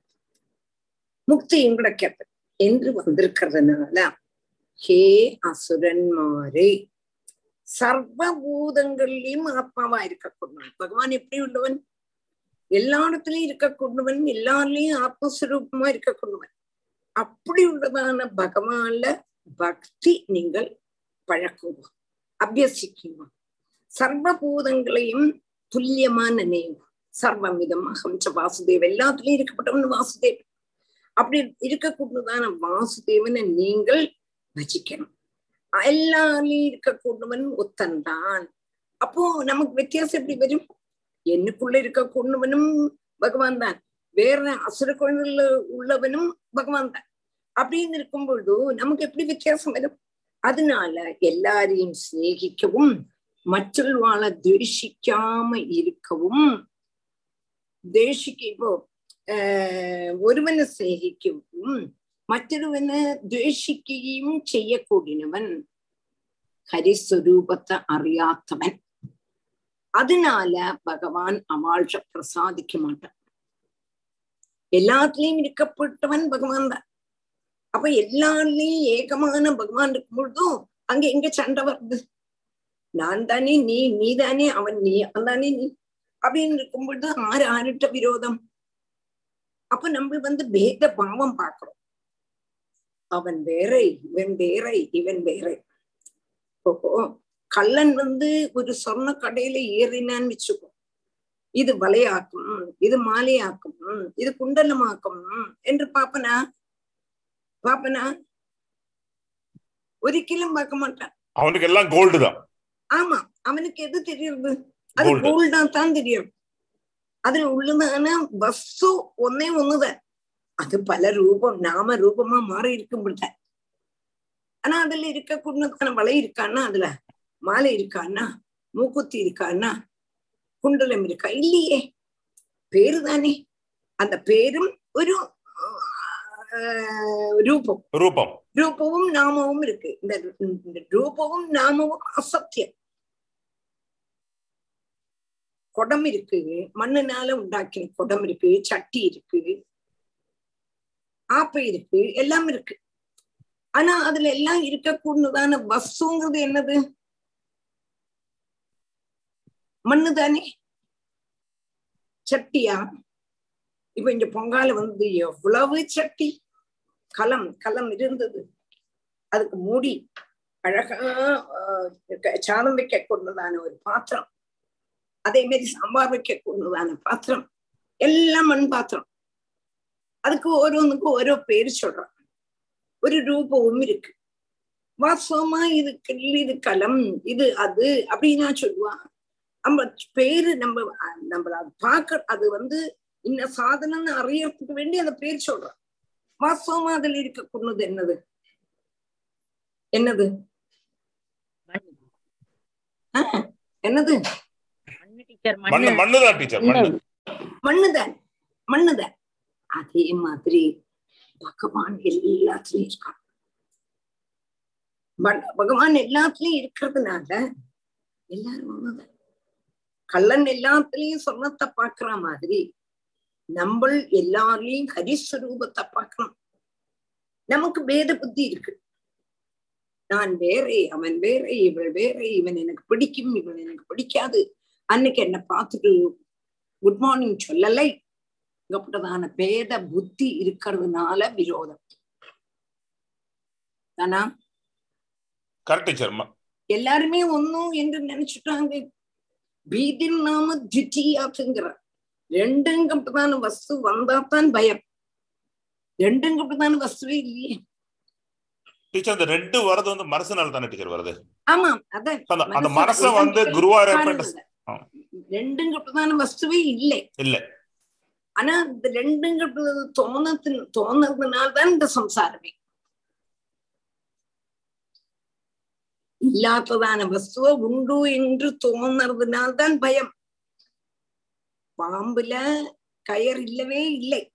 முக்தியும் கிடைக்காது. என்று வந்திருக்கிறதுனால ஹே அசுரன்மாரே சர்வபூதங்கள்லயும் ஆத்மாவா இருக்கக்கூடியவன் பகவான் எப்படி உள்ளவன்? எல்லா இடத்துலயும் இருக்கக்கூடியவன் எல்லாருலயும் ஆத்மஸ்வரூபமா இருக்கக்கூடியவன் அப்படி உள்ளதான பகவான்ல பக்தி நீங்கள் பழக்குங்க அபியசிக்குங்க சர்வபூதங்களையும் துல்லியமா நினைவு சர்வமிதம் அகம் ச வாசுதேவ் எல்லாத்துலயும் இருக்கப்பட்டவன் வாசுதேவ். அப்படி இருக்கக்கூடியதான வாசுதேவனை நீங்கள் பஜிக்கணும். எல்லாருலயும் இருக்கக்கூடியவன் ஒத்தன்தான். அப்போ நமக்கு வித்தியாசம் எப்படி வரும்? என்னுக்குள்ள இருக்கக்கூடியவனும் பகவான் தான் வேற அசுர குழந்தைல உள்ளவனும் பகவான் தான் அப்படின்னு இருக்கும் பொழுது நமக்கு எப்படி வித்தியாசம் வரும் அதனால எல்லாரையும் சிநேகிக்கவும் மற்றவாளை துவேஷிக்காம இருக்கவும் தேசிக்க இப்போ ஆஹ் ഒരുവനെ സ്നേഹിക്കുകയും മറ്റൊരുവനെ ദ്വേഷിക്കുകയും ചെയ്യക്കൂടിനവൻ ഹരിസ്വരൂപത്തെ അറിയാത്തവൻ அதனால பகவான் அவாழ்ச்ச பிரசாதிக்க மாட்டான் எல்லாத்துலயும் இருக்கப்பட்டவன் பகவான் தான். அப்ப எல்லாருலயும் ஏகமான பகவான் இருக்கும் பொழுதும் அங்க எங்க சண்டை வருது? நான் தானே நீ நீ தானே அவன் நீ அவன் தானே நீ அப்படின்னு இருக்கும் பொழுது ஆறு ஆறுட்ட விரோதம். அப்ப நம்ம வந்து பேத பாவம் பாக்குறோம் அவன் வேற இவன் வேற இவன் வேற. இப்போ கள்ளன் வந்து ஒரு சொர்ண கடையில ஏறினான்னு வச்சுக்கோ. இது வலையாக்கும் இது மாலையாக்கும் இது குண்டலமாக்கும் என்று பாப்பனா? பாப்பனா? ஒரிக்கலும் பார்க்க மாட்டான். அவனுக்கு எல்லாம் கோல்டு தான். ஆமா அவனுக்கு எது தெரியுது? அது Gold. கோல்டா தான் தெரியும். அதுல உள்ளதான வஸ்து ஒன்னே ஒண்ணுதான். அது பல ரூபம் நாம ரூபமா மாறி இருக்கும் பொழுது ஆனா அதுல இருக்கக்கூடியதான வலை இருக்கான்னா அதுல? மாலை இருக்கான்னா மூக்குத்தி இருக்கான்னா குண்டலம் இருக்கா? இல்லையே. பேரு தானே. அந்த பேரும் ஒரு ரூபம். ரூபம். ரூபமும் நாமமும் இருக்கு. இந்த ரூபமும் நாமமும் அசத்தியம். குடம் இருக்கு. மண்ணுனால உண்டாக்கின குடம் இருக்கு. சட்டி இருக்கு. ஆப்பை இருக்கு. எல்லாம் இருக்கு. ஆனா அதுல எல்லாம் இருக்கக்கூடியதான வஸ்துங்கிறது என்னது? மண்ணு தானே? சட்டியா? இப்ப இங்க பொங்கால வந்து எவ்வளவு சட்டி? கலம் கலம் இருந்தது. அதுக்கு மூடி அழகா ஆஹ், சாதம் வைக்க கொண்டதான ஒரு பாத்திரம். அதே மாதிரி சாம்பார் வைக்க கொண்டதான பாத்திரம். எல்லாம் மண் பாத்திரம். அதுக்கு ஓரோனுக்கும் ஓரோ பேர் சொல்றான். ஒரு ரூபமும் இருக்கு. வாசமா இது கிள்ளி இது கலம் இது அது அப்படின்னா சொல்லுவான். நம்ம பேரு நம்ம நம்மள அது பார்க்க அது வந்து இன்ன சாதனம்னு அறியறதுக்கு வேண்டி அந்த பேர் சொல்றான் வாஸ்தவமா அதுல இருக்கக்கூடியது என்னது? என்னது? என்னது? மண்ணு டீச்சர் மண்ணு. மண்ணு மண்ணுதான் மண்ணுதான் அதே மாதிரி பகவான் எல்லாத்துலயும் இருக்கான். பக- பகவான் எல்லாத்துலயும் இருக்கிறதுனால எல்லாரும் ஒண்ணுதான். கள்ளன் எல்லாத்துலயும் சொர்ணத்தை பாக்குற மாதிரி நம்ம எல்லாரையும் ஹரிஸ்வரூபத்தை பார்க்கணும். நமக்கு பேத புத்தி இருக்கு. நான் வேறே அவன் வேறே இவள் வேறே இவன் எனக்கு பிடிக்கும் இவன் எனக்கு பிடிக்காது. அன்னைக்கு என்ன பார்த்துட்டு குட் மார்னிங் சொல்லலை. இங்கப்பட்டதான பேத புத்தி இருக்கிறதுனால விரோதம். தானா? கரெக்ட் எல்லாருமே ஒன்னும் என்று நினைச்சுட்டாங்க. பீதின் நாம திட்டியாக்குங்கிற. ரெண்டுங்கப்பட்டதான வஸ்து வந்தாத்தான் பயம். ரெண்டுங்கப்பட்டதான வஸ்துவே இல்லையே. டீச்சர் இந்த ரெண்டு வரது வந்து மனசுனால தானே டீச்சர் வருது? ஆமாம் அதான். அந்த அந்த மனசு வந்து குருவா. ஆ. ரெண்டுங்கப்பட்டதான வஸ்துவே இல்லை. இல்ல. ஆனா இந்த ரெண்டுங்கப்பட்டது தோணத்தின் தோணுறதுனால்தான் இந்த சம்சாரமே. இல்லாததான வஸ்துவ உண்டு என்று தோணுறதுனால்தான் பயம். பாம்புல கயர் இல்லவே இல்லை.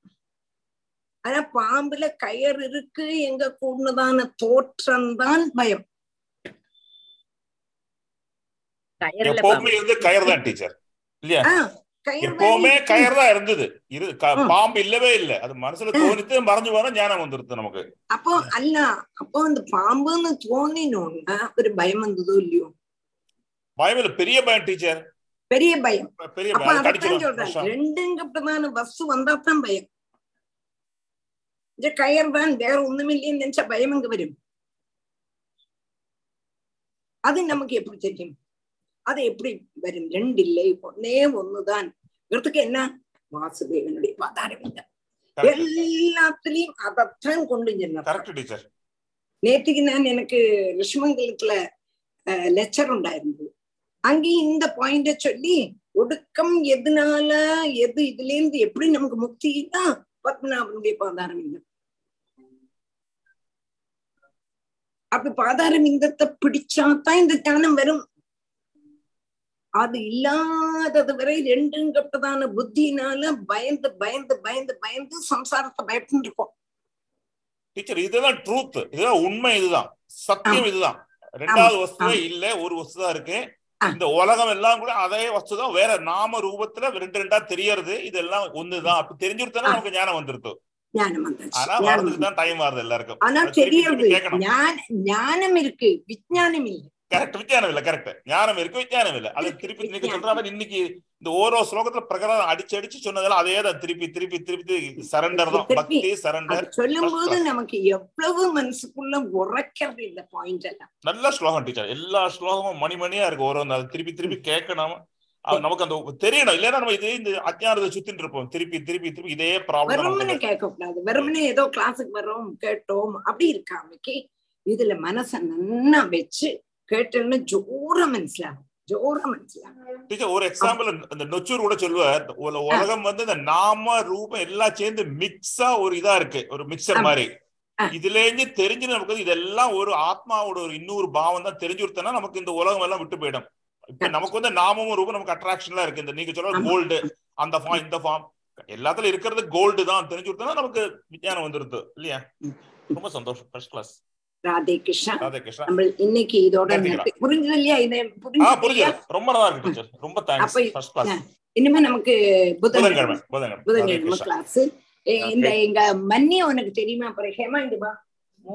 ஆனா பாம்புல கயர் இருக்கு எங்க கூடதான தோற்றம்தான் பயம். எப்பவுமே பாம்பு இருந்து கயர் தான் டீச்சர். இல்லையா? எப்பவுமே கயிறு தான் இருந்தது. இரு பாம்பு இல்லவே இல்ல. அது மனசுல தோணித்து மறைஞ்சு போனா ஞானம் வந்துருது நமக்கு. அப்போ அல்ல அப்போ அந்த பாம்புன்னு தோணினோன்னா ஒரு பயம் வந்ததோ இல்லையோ? பயம் இல்ல. பெரிய பயம் டீச்சர். பெரிய பயம். பெரிய பயம். சொல்றேன் ரெண்டுங்க பிரதான பஸ் வந்தா தான் பயம். இந்த கயர் தான் வேற ஒண்ணுமில்லைன்னு நினைச்ச பயம் அங்க வரும்? அது நமக்கு எப்படி தெரியும்? அது எப்படி வரும்? ரெண்டு இல்லை ஒன்னே ஒண்ணுதான். என்ன? வாசுதேவனுடைய Correct. எல்லாத்துலயும் அதைத்தான் கொண்டு டீச்சர் நேத்துக்கு நான் எனக்கு ரிஷ்மங்கலத்துல லெக்சர் உண்டாயிருந்தது. அங்கேயும் இந்த பாயிண்ட சொல்லி ஒடுக்கம் எதனால எது இதுல இருந்து எப்படி நமக்கு முக்தினா பத்மநாபனுடைய பாதாரம் இந்த அப்படி பாதாரம் இந்தத்தை பிடிச்சாதான் இந்த ஞானம் வரும். அது இல்லாதது வரை ரெண்டுங்கப்பட்டதான புத்தினால பயந்து பயந்து பயந்து பயந்து சம்சாரத்தை பயப்பட்டு இருக்கோம். டீச்சர் இதுதான் ட்ரூத் இதுதான் உண்மை இதுதான். சத்தியம் இதுதான். ரெண்டாவது வஸ்துவே இல்ல ஒரு வஸ்து தான் இருக்கு. இந்த உலகம் எல்லாம் கூட அதே வஸ்து தான் வேற நாம ரூபத்துல ரெண்டு ரெண்டா தெரியறது இதெல்லாம் ஒண்ணுதான். அப்படி தெரிஞ்சுருத்தானே. நமக்கு ஞானம் வந்துருது. ஞானம் வந்தாச்சு ஆனா டைம் வருது எல்லாருக்கும். ஆனா ஞான ஞானம் இருக்கு. விஞ்ஞானம் இல்லை. கரெக்ட் விஞ்ஞானம் இல்ல கரெக்ட் ஞானம் இருக்கு விஞ்ஞானம் இல்ல அது திருப்பி நீங்க. சொல்ற மாதிரி இன்னைக்கு இந்த ஓரோ ஸ்லோகத்துல பிரகாரம் அடிச்சு அடிச்சு சொன்னதெல்லாம் அதே தான். திருப்பி திருப்பி திருப்பி சரண்டர் தான். பக்தி சரண்டர் சொல்லும் போது நமக்கு எவ்வளவு மனசுக்குள்ள உரைக்கிறது இந்த பாயிண்ட் எல்லாம். நல்ல ஸ்லோகம் டீச்சர் எல்லா ஸ்லோகமும் மணி மணியா இருக்கு அது திருப்பி திருப்பி கேட்கணும். நமக்கு அந்த தெரியணும். இல்லைன்னா நம்ம இது இந்த அஜ்ஞானத்தை சுத்திட்டு இருப்போம். திருப்பி திருப்பி திருப்பி இதே ப்ராப்ளம் வெறுமனே நமக்கு. கேட்க கூடாது வெறுமனே ஏதோ கிளாஸுக்கு வர்றோம் கேட்டோம். அப்படி இருக்காமக்கி இதுல மனச நன்னா வச்சு மனசிலாகும் ஜோர மனசிலாகும் டீச்சர் ஒரு எக்ஸாம்பிள் இந்த நொச்சூர் கூட சொல்லுவார் உல- உலகம் வந்து இந்த நாம ரூபம் எல்லாம் சேர்ந்து மிக்ஸா ஒரு இதா இருக்கு ஒரு மிக்சர். மாதிரி. இதுல இருந்து தெரிஞ்சு நமக்கு இதெல்லாம் ஒரு ஆத்மாவோட ஒரு இன்னொரு பாவம் தான் தெரிஞ்சு கொடுத்தனா நமக்கு இந்த உலகம் எல்லாம் விட்டு போயிடும் இப்ப நமக்கு வந்து நாமமும் ரூபம் நமக்கு அட்ராக்ஷன்லாம் இருக்கு இந்த நீங்க சொல்ற. கோல்டு அந்த ஃபார்ம் இந்த ஃபார்ம் எல்லாத்துல இருக்கிறது கோல்டு தான் தெரிஞ்சு கொடுத்தனா நமக்கு விஞ்ஞானம் வந்துருது இல்லையா ரொம்ப சந்தோஷம் ஃபர்ஸ்ட் கிளாஸ் ராதே கிருஷ்ணா. நம்ம இன்னைக்கு இதோட புரிஞ்சது இல்லையா? இதை புரிஞ்சது ரொம்ப நல்லா இருக்கு டீச்சர் ரொம்ப தேங்க்ஸ் அப்ப ஃபர்ஸ்ட் கிளாஸ் இனிமே நமக்கு புதன்கிழமை புதன்கிழமை. கிளாஸ் இந்த எங்க மன்னி உனக்கு தெரியுமா? அப்புறம் ஹேமா